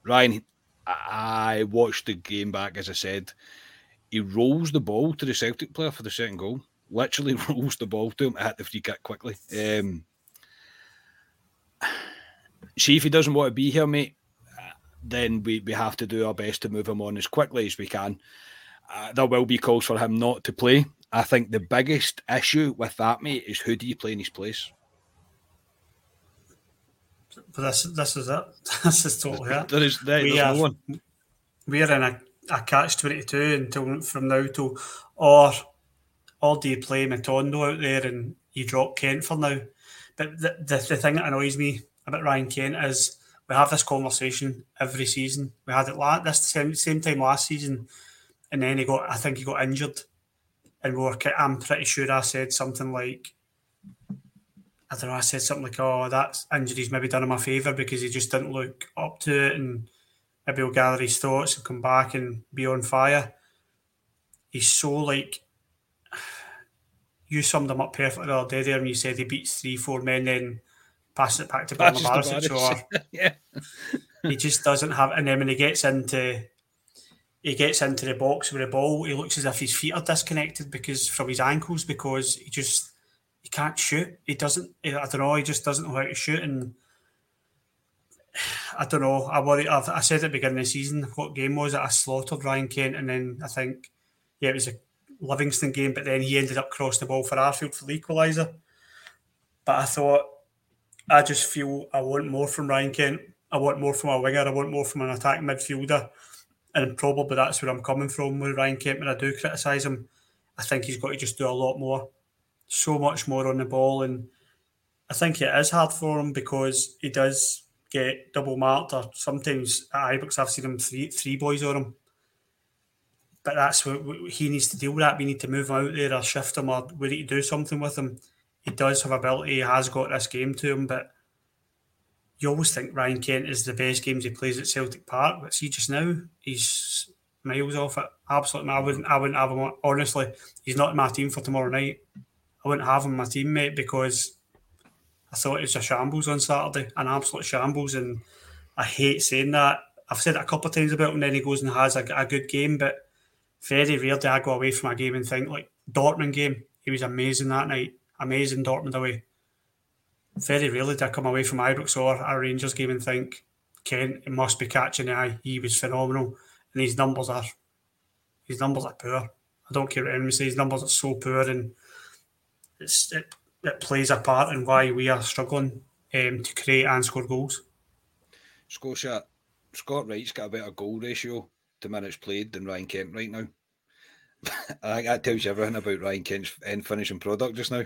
Ryan, I watched the game back, as I said. He rolls the ball to the Celtic player for the second goal. Literally [LAUGHS] rolls the ball to him at the free kick quickly. Um, [SIGHS] see if he doesn't want to be here, mate. Then we, we have to do our best to move him on as quickly as we can. Uh, there will be calls for him not to play. I think the biggest issue with that, mate, is who do you play in his place? But this this is it. [LAUGHS] This is totally it. There is there, We there's are- no one. We're in a, a catch twenty two until from now till or or do you play Matondo out there and you drop Kent for now? But the, the the thing that annoys me about Ryan Kent is we have this conversation every season. We had it last this same same time last season, and then he got I think he got injured, and we were, I'm pretty sure I said something like. I don't know. I said something like, "Oh, that injury's maybe done him a favour because he just didn't look up to it, and maybe he'll gather his thoughts and come back and be on fire." He's so like you summed them up perfectly the other day there, and you said he beats three, four men, then passes it back to Borna Barisic. Or yeah. he just doesn't have. And then when he gets into he gets into the box with the ball, he looks as if his feet are disconnected because from his ankles because he just he can't shoot. He doesn't. I don't know. He just doesn't know how to shoot and. [SIGHS] I don't know. I worry. I've, I said at the beginning of the season, what game was it? I slaughtered Ryan Kent, and then I think, yeah, it was a Livingston game, but then he ended up crossing the ball for Arfield for the equaliser. But I thought, I just feel I want more from Ryan Kent. I want more from a winger. I want more from an attacking midfielder. And probably that's where I'm coming from with Ryan Kent. When I do criticise him, I think he's got to just do a lot more, so much more on the ball. And I think it is hard for him because he does get double marked, or sometimes at Ibrox I've seen him three three boys on him. But that's what he needs to deal with. That we need to move him out there or shift him, or we need to do something with him. He does have ability. He has got this game to him, but you always think Ryan Kent is the best games he plays at Celtic Park, but see just now he's miles off it. Absolutely, I wouldn't. I wouldn't have him. Honestly, he's not in my team for tomorrow night. I wouldn't have him my team, mate, because I thought it was a shambles on Saturday, an absolute shambles, and I hate saying that. I've said it a couple of times about him. Then he goes and has a, a good game, but very rare do I go away from a game and think like Dortmund game. He was amazing that night. Amazing Dortmund away very rarely do I come away from Ibrox or a Rangers game and think Kent must be catching the eye. He was phenomenal, and his numbers are his numbers are poor. I don't care what anyone says. His numbers are so poor, and it's it, it plays a part in why we are struggling um, to create and score goals. Scotia, Scott Wright's got a better goal ratio to minutes played than Ryan Kent right now. [LAUGHS] I think that tells you everything about Ryan Kent's end finishing product just now.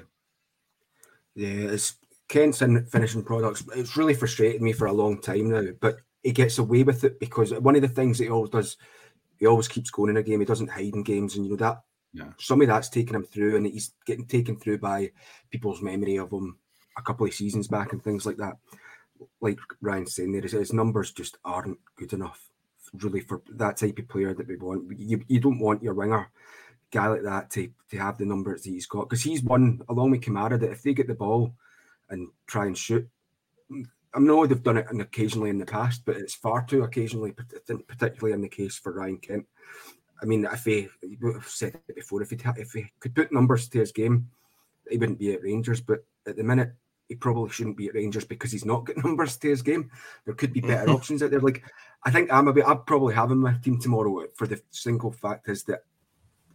Yeah, it's Kent's in finishing products. It's really frustrated me for a long time now, but he gets away with it because one of the things that he always does, he always keeps going in a game. He doesn't hide in games, and you know that. Yeah. Some of that's taken him through, and he's getting taken through by people's memory of him a couple of seasons back and things like that. Like Ryan's saying, there, his numbers just aren't good enough, really, for that type of player that we want. You, you don't want your winger guy like that to, to have the numbers that he's got because he's one along with Kamara that if they get the ball and try and shoot. I know they've done it occasionally in the past, but it's far too occasionally, particularly in the case for Ryan Kent. I mean, if he, I've said it before, if he if he could put numbers to his game, he wouldn't be at Rangers. But at the minute, he probably shouldn't be at Rangers because he's not got [LAUGHS] numbers to his game. There could be better [LAUGHS] options out there. Like I think I'm a bit. I'd probably have him my team tomorrow for the single fact is that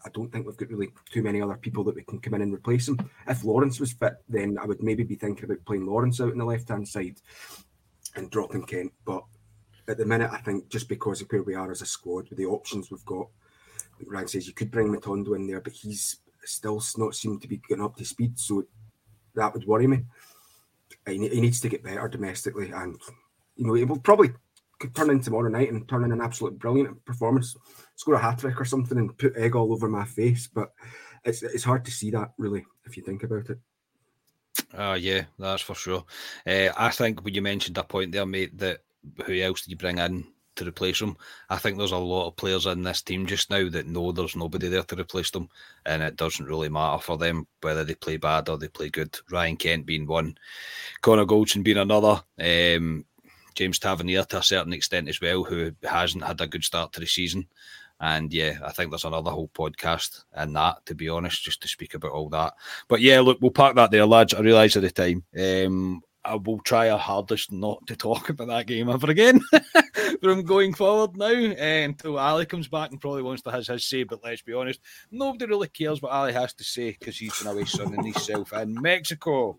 I don't think we've got really too many other people that we can come in and replace him. If Lawrence was fit, then I would maybe be thinking about playing Lawrence out on the left hand side and dropping Kent. But at the minute, I think just because of where we are as a squad, with the options we've got, Ryan says you could bring Matondo in there, but he's still not seemed to be getting up to speed. So that would worry me. He needs to get better domestically, and you know he will probably could turn in tomorrow night and turn in an absolute brilliant performance, score a hat trick or something, and put egg all over my face. But it's it's hard to see that really if you think about it. Uh, yeah, that's for sure. Uh, I think when you mentioned a point there, mate, that who else did you bring in to replace him? I think there's a lot of players in this team just now that know there's nobody there to replace them, and it doesn't really matter for them whether they play bad or they play good. Ryan Kent being one, Connor Goldson being another, um, James Tavernier to a certain extent as well, who hasn't had a good start to the season. And yeah, I think there's another whole podcast in that, to be honest, just to speak about all that. But yeah, look, we'll park that there, lads. I realise at the time. Um, I will try our hardest not to talk about that game ever again [LAUGHS] from going forward now uh, until Ali comes back and probably wants to have his say. But let's be honest, nobody really cares what Ali has to say because he's been away sunning himself in Mexico.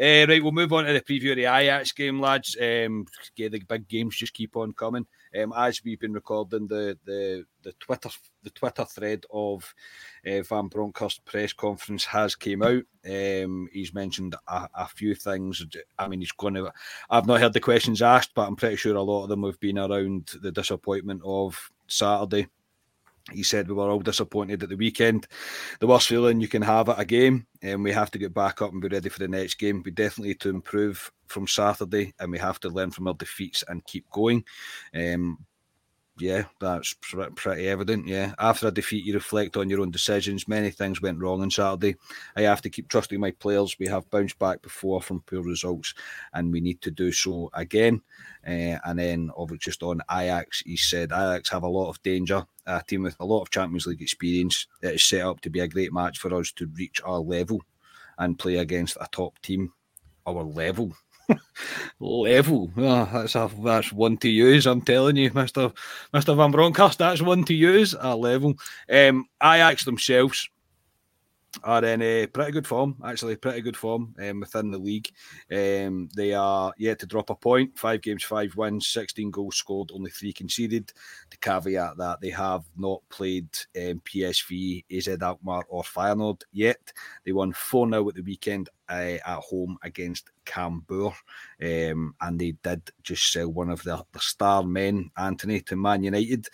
Uh, right, we'll move on to the preview of the Ajax game, lads. Um, the big games just keep on coming. Um, as we've been recording the the the Twitter the Twitter thread of uh, Van Bronckhorst press conference has came out. Um, he's mentioned a, a, few things. I mean, he's going to. I've not heard the questions asked, but I'm pretty sure a lot of them have been around the disappointment of Saturday. He said we were all disappointed at the weekend. The worst feeling you can have at a game, and we have to get back up and be ready for the next game. We definitely need to improve from Saturday, and we have to learn from our defeats and keep going. Um, yeah, that's pretty evident. Yeah, after a defeat, you reflect on your own decisions. Many things went wrong on Saturday. I have to keep trusting my players. We have bounced back before from poor results, and we need to do so again. Uh, and then, obviously, just on Ajax, he said Ajax have a lot of danger. A team with a lot of Champions League experience. It is set up to be a great match for us to reach our level and play against a top team. Our level level. Oh, that's a that's one to use. I'm telling you, Mister Mister Van Bronckhorst. That's one to use. A level. Um, Ajax themselves are in a pretty good form, actually, pretty good form um, within the league. Um, they are yet to drop a point, five games, five wins, 16 goals scored, only three conceded. The caveat that they have not played um, PSV, AZ Alkmaar, or Feyenoord yet. They won 4 0 at the weekend uh, at home against Cambuur, um, and they did just sell one of their, their star men, Antony, to Man United.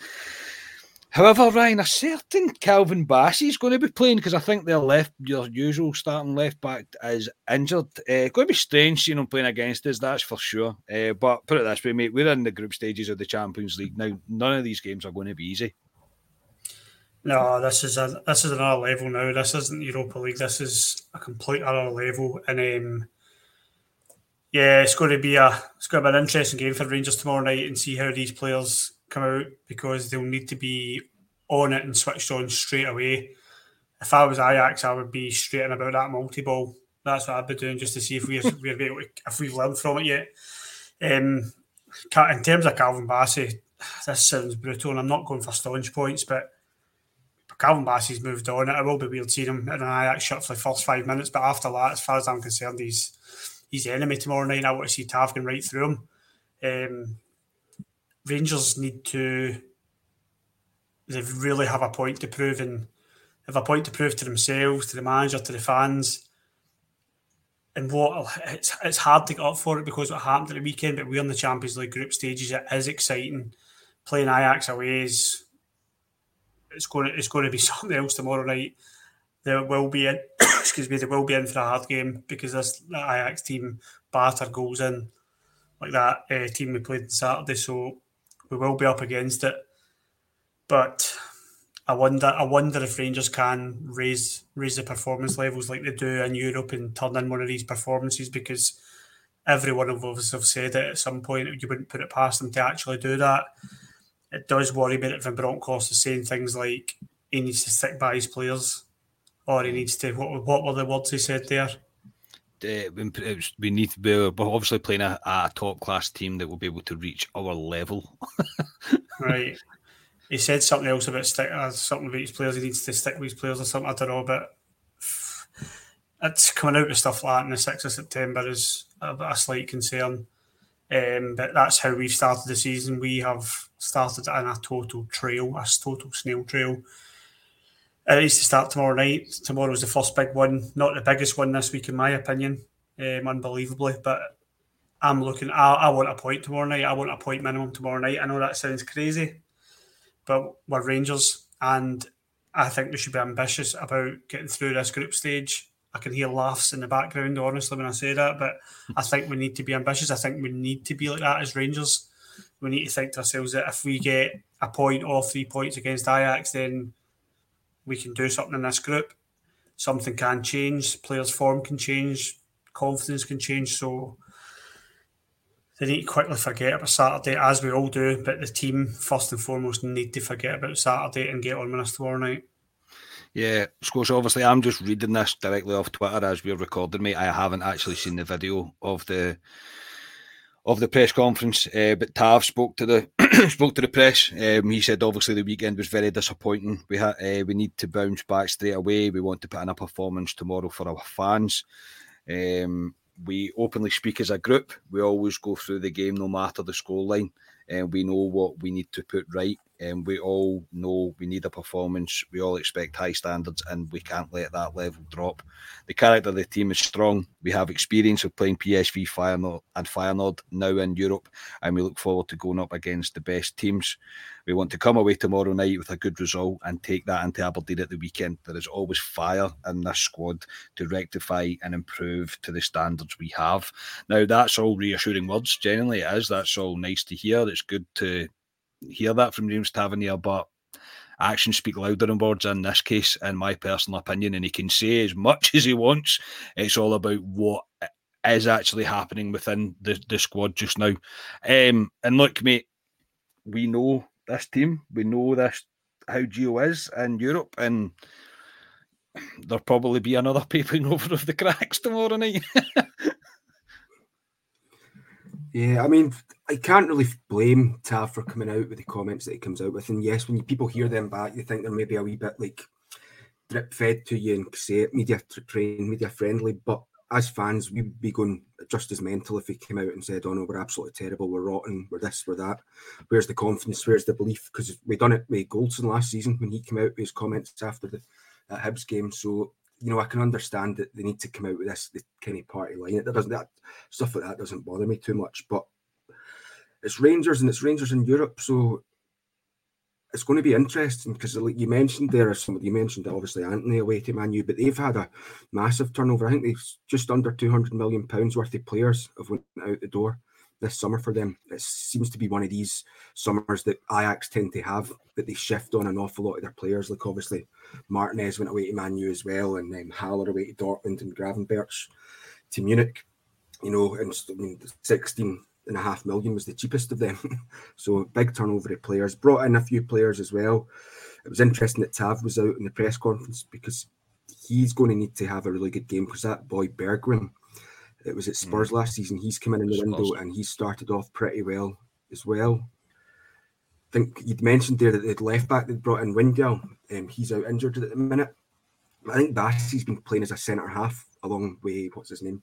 However, Ryan, a certain Calvin Bassey is going to be playing because I think their left, your usual starting left back, is injured. Uh, going to be strange seeing him playing against us, that's for sure. Uh, but put it this way, mate, we're in the group stages of the Champions League now. None of these games are going to be easy. No, this is a this is another level now. This isn't Europa League. This is a complete other level, and um, yeah, it's going to be a it's going to be an interesting game for Rangers tomorrow night and see how these players come out because they'll need to be on it and switched on straight away. If I was Ajax, I would be straight in about that multi ball. That's what I'd be doing just to see if we're, [LAUGHS] we're able to, if we've learned from it yet. Um, in terms of Calvin Bassey, this sounds brutal, and I'm not going for staunch points, but Calvin Bassey's moved on. It will be weird seeing him in an Ajax shirt for the first five minutes, but after that, as far as I'm concerned, he's he's the enemy tomorrow night. I want to see Tav going right through him. Um, Rangers need to they really have a point to prove and have a point to prove to themselves, to the manager, to the fans. And what it's it's hard to get up for it because what happened at the weekend, but we're in the Champions League group stages. It is exciting. Playing Ajax away is it's going to, it's going to be [LAUGHS] something else tomorrow night. There will be in, [COUGHS] excuse me, there will be in for a hard game because this Ajax team batter goals in like that uh, team we played on Saturday. So we will be up against it. But I wonder I wonder if Rangers can raise raise the performance levels like they do in Europe and turn in one of these performances because every one of us have said it at some point you wouldn't put it past them to actually do that. It does worry me that Van Bronckhorst is saying things like he needs to stick by his players or he needs to what what were the words he said there? Uh, we need to be obviously playing a, a top class team that will be able to reach our level. [LAUGHS] right. He said something else about stick, uh, something about his players. He needs to stick with his players or something. I don't know, but [SIGHS] it's coming out with stuff like that on the sixth of September is a, a slight concern. Um, but that's how we've started the season. We have started on a total trail, a total snail trail it needs to start tomorrow night. Tomorrow's the first big one, not the biggest one this week, in my opinion, um, unbelievably. But I'm looking. I, I want a point tomorrow night. I want a point minimum tomorrow night. I know that sounds crazy, but we're Rangers, and I think we should be ambitious about getting through this group stage. I can hear laughs in the background, honestly, when I say that, but I think we need to be ambitious. I think we need to be like that as Rangers. We need to think to ourselves that if we get a point or three points against Ajax, then we can do something in this group. Something can change, players' form can change, confidence can change. So they need to quickly forget about Saturday, as we all do. But the team, first and foremost, need to forget about Saturday and get on with us tomorrow night. Yeah, Scotia, obviously, I'm just reading this directly off Twitter as we're recording, mate. I haven't actually seen the video of the of the press conference, uh, but Tav spoke to the [CLEARS THROAT] spoke to the press. Um, he said obviously the weekend was very disappointing. We had uh, we need to bounce back straight away. We want to put in a performance tomorrow for our fans. Um, we openly speak as a group. We always go through the game no matter the scoreline, and we know what we need to put right. And we all know we need a performance. We all expect high standards, and we can't let that level drop. The character of the team is strong. We have experience of playing PSV Feyenoord and Feyenoord now in Europe, and we look forward to going up against the best teams. We want to come away tomorrow night with a good result and take that into Aberdeen at the weekend. There is always fire in this squad to rectify and improve to the standards we have. Now, that's all reassuring words. Generally, it is. That's all nice to hear. It's good to hear that from James Tavernier, but actions speak louder than words in this case, in my personal opinion. And he can say as much [LAUGHS] as he wants. It's all about what is actually happening within the, the squad just now. Um, and look, mate, we know this team. We know this how Gio is in Europe, and [SIGHS] there'll probably be another [LAUGHS] papering over of the cracks tomorrow night. [LAUGHS] yeah, I mean, I can't really blame Tav for coming out with the comments that he comes out with. And yes, when people hear them back, you think they're maybe a wee bit like drip fed to you and say it media trained, media friendly. But as fans, we'd be going just as mental if he came out and said, "Oh no, we're absolutely terrible, we're rotten, we're this, we're that." Where's the confidence? Where's the belief? Because we done it with Goldson last season when he came out with his comments after the that Hibs game. So you know, I can understand that they need to come out with this the kind of party line. It doesn't that stuff like that doesn't bother me too much, but it's Rangers and it's Rangers in Europe, so it's going to be interesting because, like you mentioned, there are some. You mentioned obviously Antony away to Manu, but they've had a massive turnover. I think they've just under two hundred million pounds worth of players have went out the door this summer for them. It seems to be one of these summers that Ajax tend to have that they shift on an awful lot of their players. Like obviously Martinez went away to Manu as well, and then Haller away to Dortmund and Gravenberch to Munich. You know, and I mean, sixteen and a half million was the cheapest of them. [LAUGHS] so big turnover of players. Brought in a few players as well. It was interesting that Tav was out in the press conference because he's going to need to have a really good game because that boy Bergwijn, it was at Spurs mm. last season. He's come in in the window and he started off pretty well as well. I think you'd mentioned there that they'd left back they'd brought in Wijndal. Um, he's out injured at the minute. I think Bassey's been playing as a centre half along with what's his name,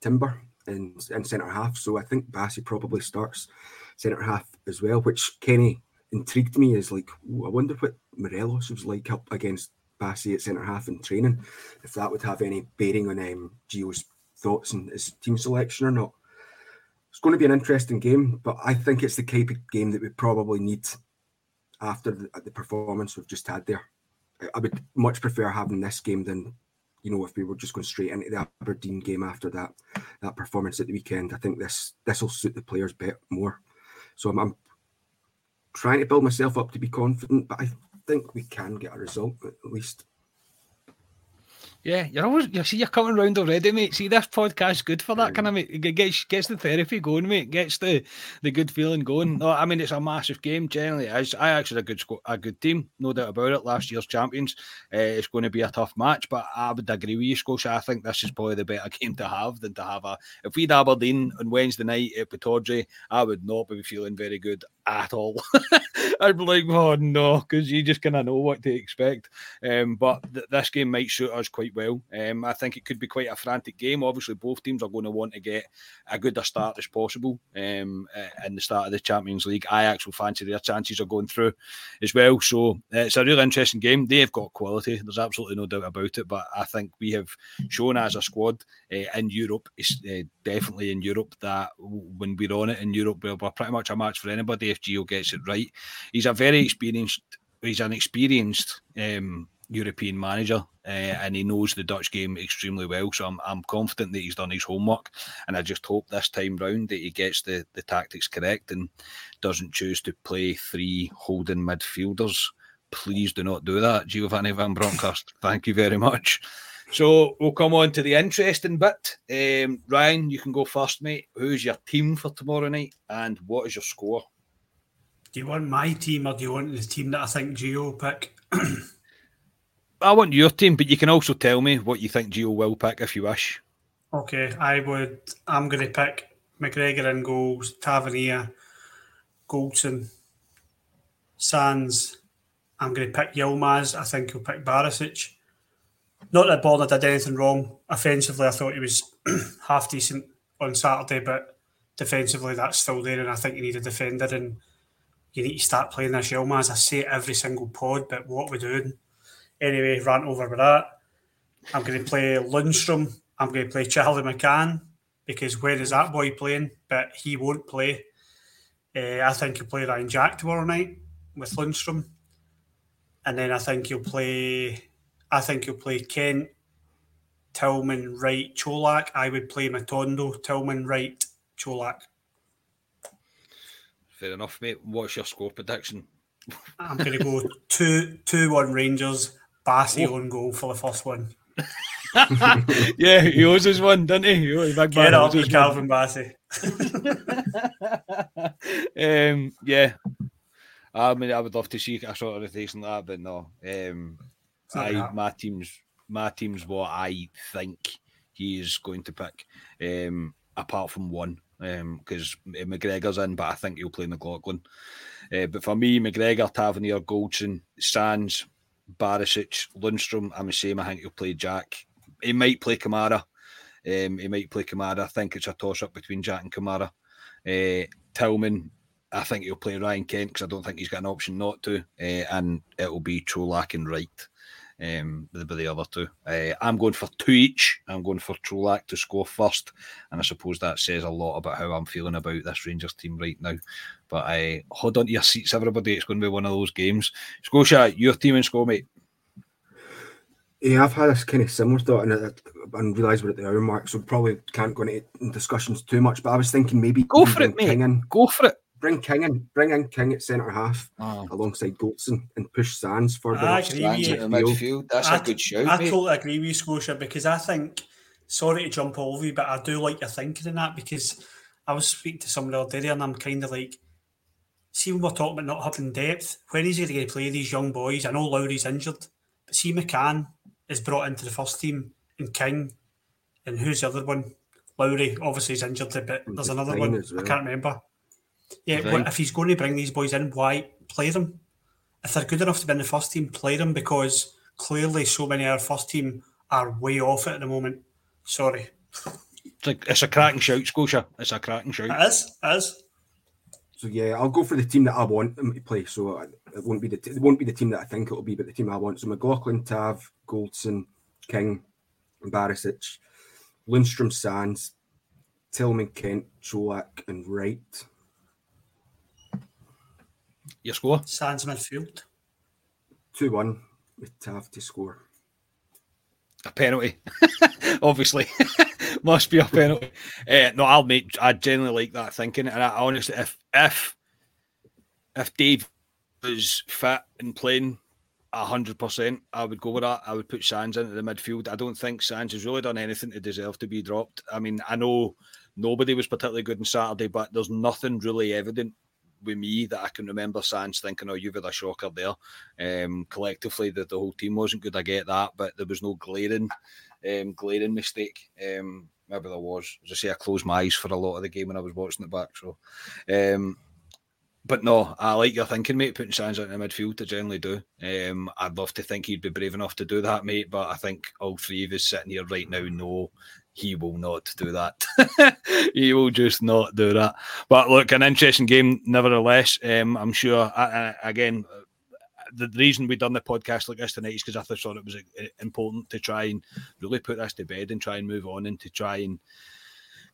Timber in, in centre half. So I think Bassey probably starts centre half as well, which Kenny intrigued me is like, I wonder what Morelos was like up against Bassey at centre half in training, if that would have any bearing on um, Gio's thoughts and his team selection or not. It's going to be an interesting game, but I think it's the type of game that we probably need after the, the performance we've just had there. I would much prefer having this game than you know, if we were just going straight into the Aberdeen game after that that performance at the weekend, I think this this will suit the players bit more. So I'm, I'm trying to build myself up to be confident, but I think we can get a result at least. Yeah, you're always you see you're coming round already, mate. See this podcast's good for that kind of mate. It gets gets the therapy going, mate. Gets the the good feeling going. No, I mean it's a massive game. Generally, I I actually a good score a good team, no doubt about it. Last year's champions. Uh, it's going to be a tough match, but I would agree with you, Scotia. I think this is probably the better [LAUGHS] game to have than to have a. If we'd Aberdeen on Wednesday night at Pittodrie, I would not be feeling very good at all. [LAUGHS] I'd be like, oh no, because you just kind of know what to expect. Um, but th- this game might suit us quite well. Um, I think it could be quite a frantic game. Obviously, both teams are going to want to get a good a start as possible um, in the start of the Champions League. Ajax will fancy their chances of going through as well. So uh, it's a really interesting game. They have got quality. There's absolutely no doubt about it. But I think we have shown as a squad uh, in Europe, uh, definitely in Europe, that when we're on it in Europe, we're pretty much a match for anybody if Gio gets it right. He's a very experienced he's an experienced um, European manager, uh, and he knows the Dutch game extremely well. So I'm, I'm confident that he's done his homework, and I just hope this time round that he gets the, the tactics correct and doesn't choose to play three holding midfielders. Please do not do that, Giovanni Van Bronckhorst. [LAUGHS] Thank you very much. So we'll come on to the interesting bit. Um, Ryan, you can go first, mate. Who's your team for tomorrow night, and what is your score? Do you want my team or do you want the team that I think Gio pick? [CLEARS THROAT] I want your team, but you can also tell me what you think Gio will pick if you wish. Okay, I would. I'm going to pick McGregor in goals, Tavernier, Goldson, Sands. I'm going to pick Yilmaz. I think he'll pick Barisic. Not that Borna did anything wrong. Offensively, I thought he was [CLEARS THROAT] half decent on Saturday, but defensively, that's still there, and I think you need a defender, and you need to start playing this Yilmaz. I say it every single pod, but what we're doing. Anyway, rant over with that. I'm going to play Lundstram. I'm going to play Charlie McCann because where is that boy playing? But he won't play. Uh, I think he'll play Ryan Jack tomorrow night with Lundstram. And then I think he'll play I think he'll play Kent, Tillman, Wright, Colak. I would play Matondo, Tillman, Wright, Colak. Fair enough, mate. What's your score prediction? I'm going to go [LAUGHS] 2 2 1 Rangers, Bassey on goal for the first one. [LAUGHS] yeah, he owes us one, doesn't he? he big Get up, owes us you Calvin Bassey. [LAUGHS] um, yeah. I mean, I would love to see a sort of rotation like that, but no. Um, I, my team's my team's what I think he is going to pick. Um, apart from one, because McGregor's in, but I think he'll play McLaughlin. Uh, but for me, McGregor, Tavernier, Goldson, Sands, Barisic, Lundstram, I'm the same. I think he'll play Jack. He might play Kamara. Um, he might play Kamara. I think it's a toss up between Jack and Kamara. Uh, Tillman, I think he'll play Ryan Kent because I don't think he's got an option not to. Uh, and it'll be Colak and Wright um, the, the other two. Uh, I'm going for two each. I'm going for Colak to score first, and I suppose that says a lot about how I'm feeling about this Rangers team right now. But I uh, hold on to your seats, everybody. It's going to be one of those games. Scotia, your team and score, mate. Yeah, I've had this kind of similar thought, and I, I realised we're at the hour mark, so probably can't go into discussions too much. But I was thinking maybe Go for it, mate. Go for it. Bring King in, bring in King at centre half Oh, alongside Goldson and push Sands further I up. agree Sands with you. the midfield. That's I- a good shout, I mate. totally agree with you, Scotia, because I think, sorry to jump all over you, but I do like your thinking in that because I was speaking to somebody the other day and I'm kind of like, see, when we're talking about not having depth, when is he going to play these young boys? I know Lowry's injured, but see, McCann is brought into the first team and King, and who's the other one? Lowry, obviously, is injured, but there's another one. well. I can't remember. Yeah, Devine. wh- if he's going to bring these boys in, why play them? If they're good enough to be in the first team, play them because clearly so many of our first team are way off it at the moment. Sorry. It's, like, it's a cracking shout, Scotia. It's a cracking shout. It is. It is. So yeah, I'll go for the team that I want them to play. So it won't be the t- it won't be the team that I think it'll be, but the team I want. So McLaughlin, Tav, Goldson, King, Barisic, Lundstram, Sands, Tillman, Kent, Colak, and Wright. Your score? Sands midfield. Two one with Tav to score. a penalty. [LAUGHS] Obviously, [LAUGHS] must be a penalty. Uh, no, I'll make. I generally like that thinking, and I honestly, if if if Dave was fit and playing hundred percent, I would go with that. I would put Sands into the midfield. I don't think Sands has really done anything to deserve to be dropped. I mean, I know nobody was particularly good on Saturday, but there's nothing really evident with me that I can remember Sands thinking, "Oh, you've had a shocker there." Um, collectively, that the whole team wasn't good. I get that, but there was no glaring, um, glaring mistake. Um, maybe there was. As I say, I closed my eyes for a lot of the game when I was watching it back. So, um, but no, I like your thinking, mate. Putting Sands out in the midfield, I generally do. Um, I'd love to think he'd be brave enough to do that, mate. But I think all three of us sitting here right now know he will not do that. [LAUGHS] he will just not do that. But look, an interesting game, nevertheless. Um, I'm sure. I, I, again, the reason we've done the podcast like this tonight is because I thought it was uh, important to try and really put this to bed and try and move on and to try and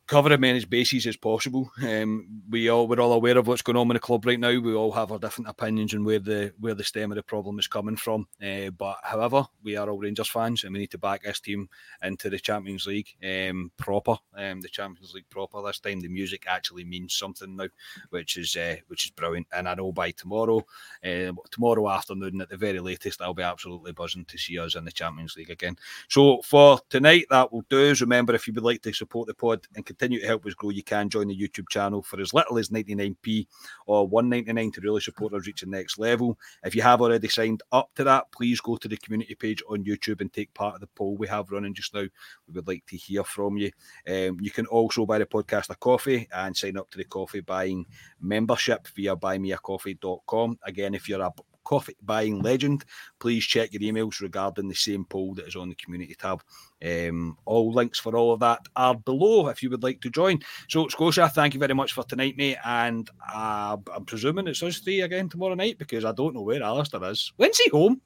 cover as many bases as possible. Um, we all we're all aware of what's going on in the club right now. We all have our different opinions on where the where the stem of the problem is coming from. Uh, but however, we are all Rangers fans, and we need to back this team into the Champions League um, proper. Um, the Champions League proper this time. The music actually means something now, which is uh, which is brilliant. And I know by tomorrow, uh, tomorrow afternoon at the very latest, I'll be absolutely buzzing to see us in the Champions League again. So for tonight, that will do. Remember if you would like to support the pod and continue to help us grow, you can join the YouTube channel for as little as 99p or 199 to really support us reach the next level. If you have already signed up to that, please go to the community page on YouTube and take part of the poll we have running just now. We would like to hear from you. Um, you can also buy the podcast a coffee and sign up to the coffee buying membership via buymeacoffee.com. Again, if you're a coffee buying legend, please check your emails regarding the same poll that is on the community tab. Um, all links for all of that are below if you would like to join. So, Scotia, thank you very much for tonight, mate. And uh, I'm presuming it's us three again tomorrow night because I don't know where Alistair is. When's he home?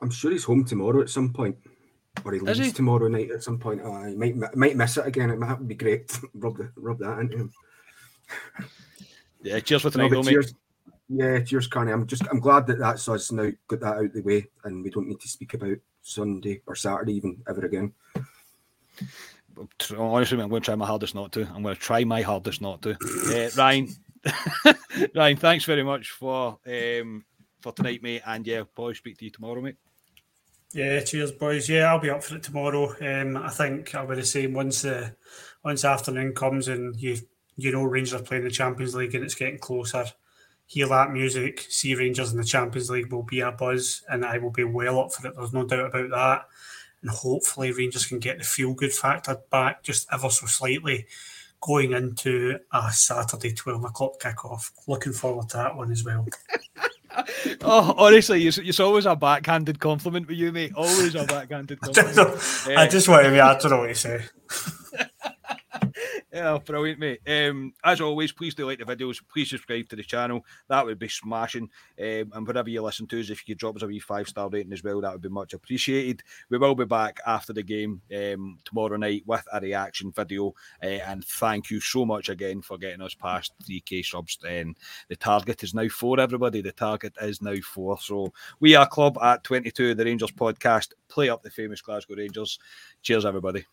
I'm sure he's home tomorrow at some point. Or he leaves he? tomorrow night at some point. Uh, he might might miss it again. It might be great. [LAUGHS] rub the, rub that into him. Yeah, cheers for No, tonight, but though, mate. Cheers. Yeah, cheers, Carney. I'm just I'm glad that that's us now got that out of the way, and we don't need to speak about Sunday or Saturday even ever again. Honestly, I'm going to try my hardest not to. I'm going to try my hardest not to. Uh, [LAUGHS] Ryan, [LAUGHS] Ryan, thanks very much for um, for tonight, mate. And yeah, probably speak to you tomorrow, mate. Yeah, cheers, boys. Yeah, I'll be up for it tomorrow. Um, I think I'll be the same once the once the afternoon comes and you you know Rangers are playing the Champions League and it's getting closer. Hear that music, see Rangers in the Champions League will be a buzz, and I will be well up for it. There's no doubt about that. And hopefully Rangers can get the feel good factor back just ever so slightly going into a Saturday twelve o'clock kickoff. Looking forward to that one as well. [LAUGHS] Oh, honestly, it's, it's always a backhanded compliment with you, mate. Always a backhanded compliment. I just want to be I don't know eh. what to say. [LAUGHS] Yeah, brilliant, mate. Um, as always, please do like the videos. Please subscribe to the channel. That would be smashing. Um, and whatever you listen to, us, if you could drop us a wee five star rating as well, that would be much appreciated. We will be back after the game um, tomorrow night with a reaction video. Uh, and thank you so much again for getting us past 3k subs. And the target is now four, everybody. The target is now four. So we are club at 22, the Rangers podcast. Play up the famous Glasgow Rangers. Cheers, everybody.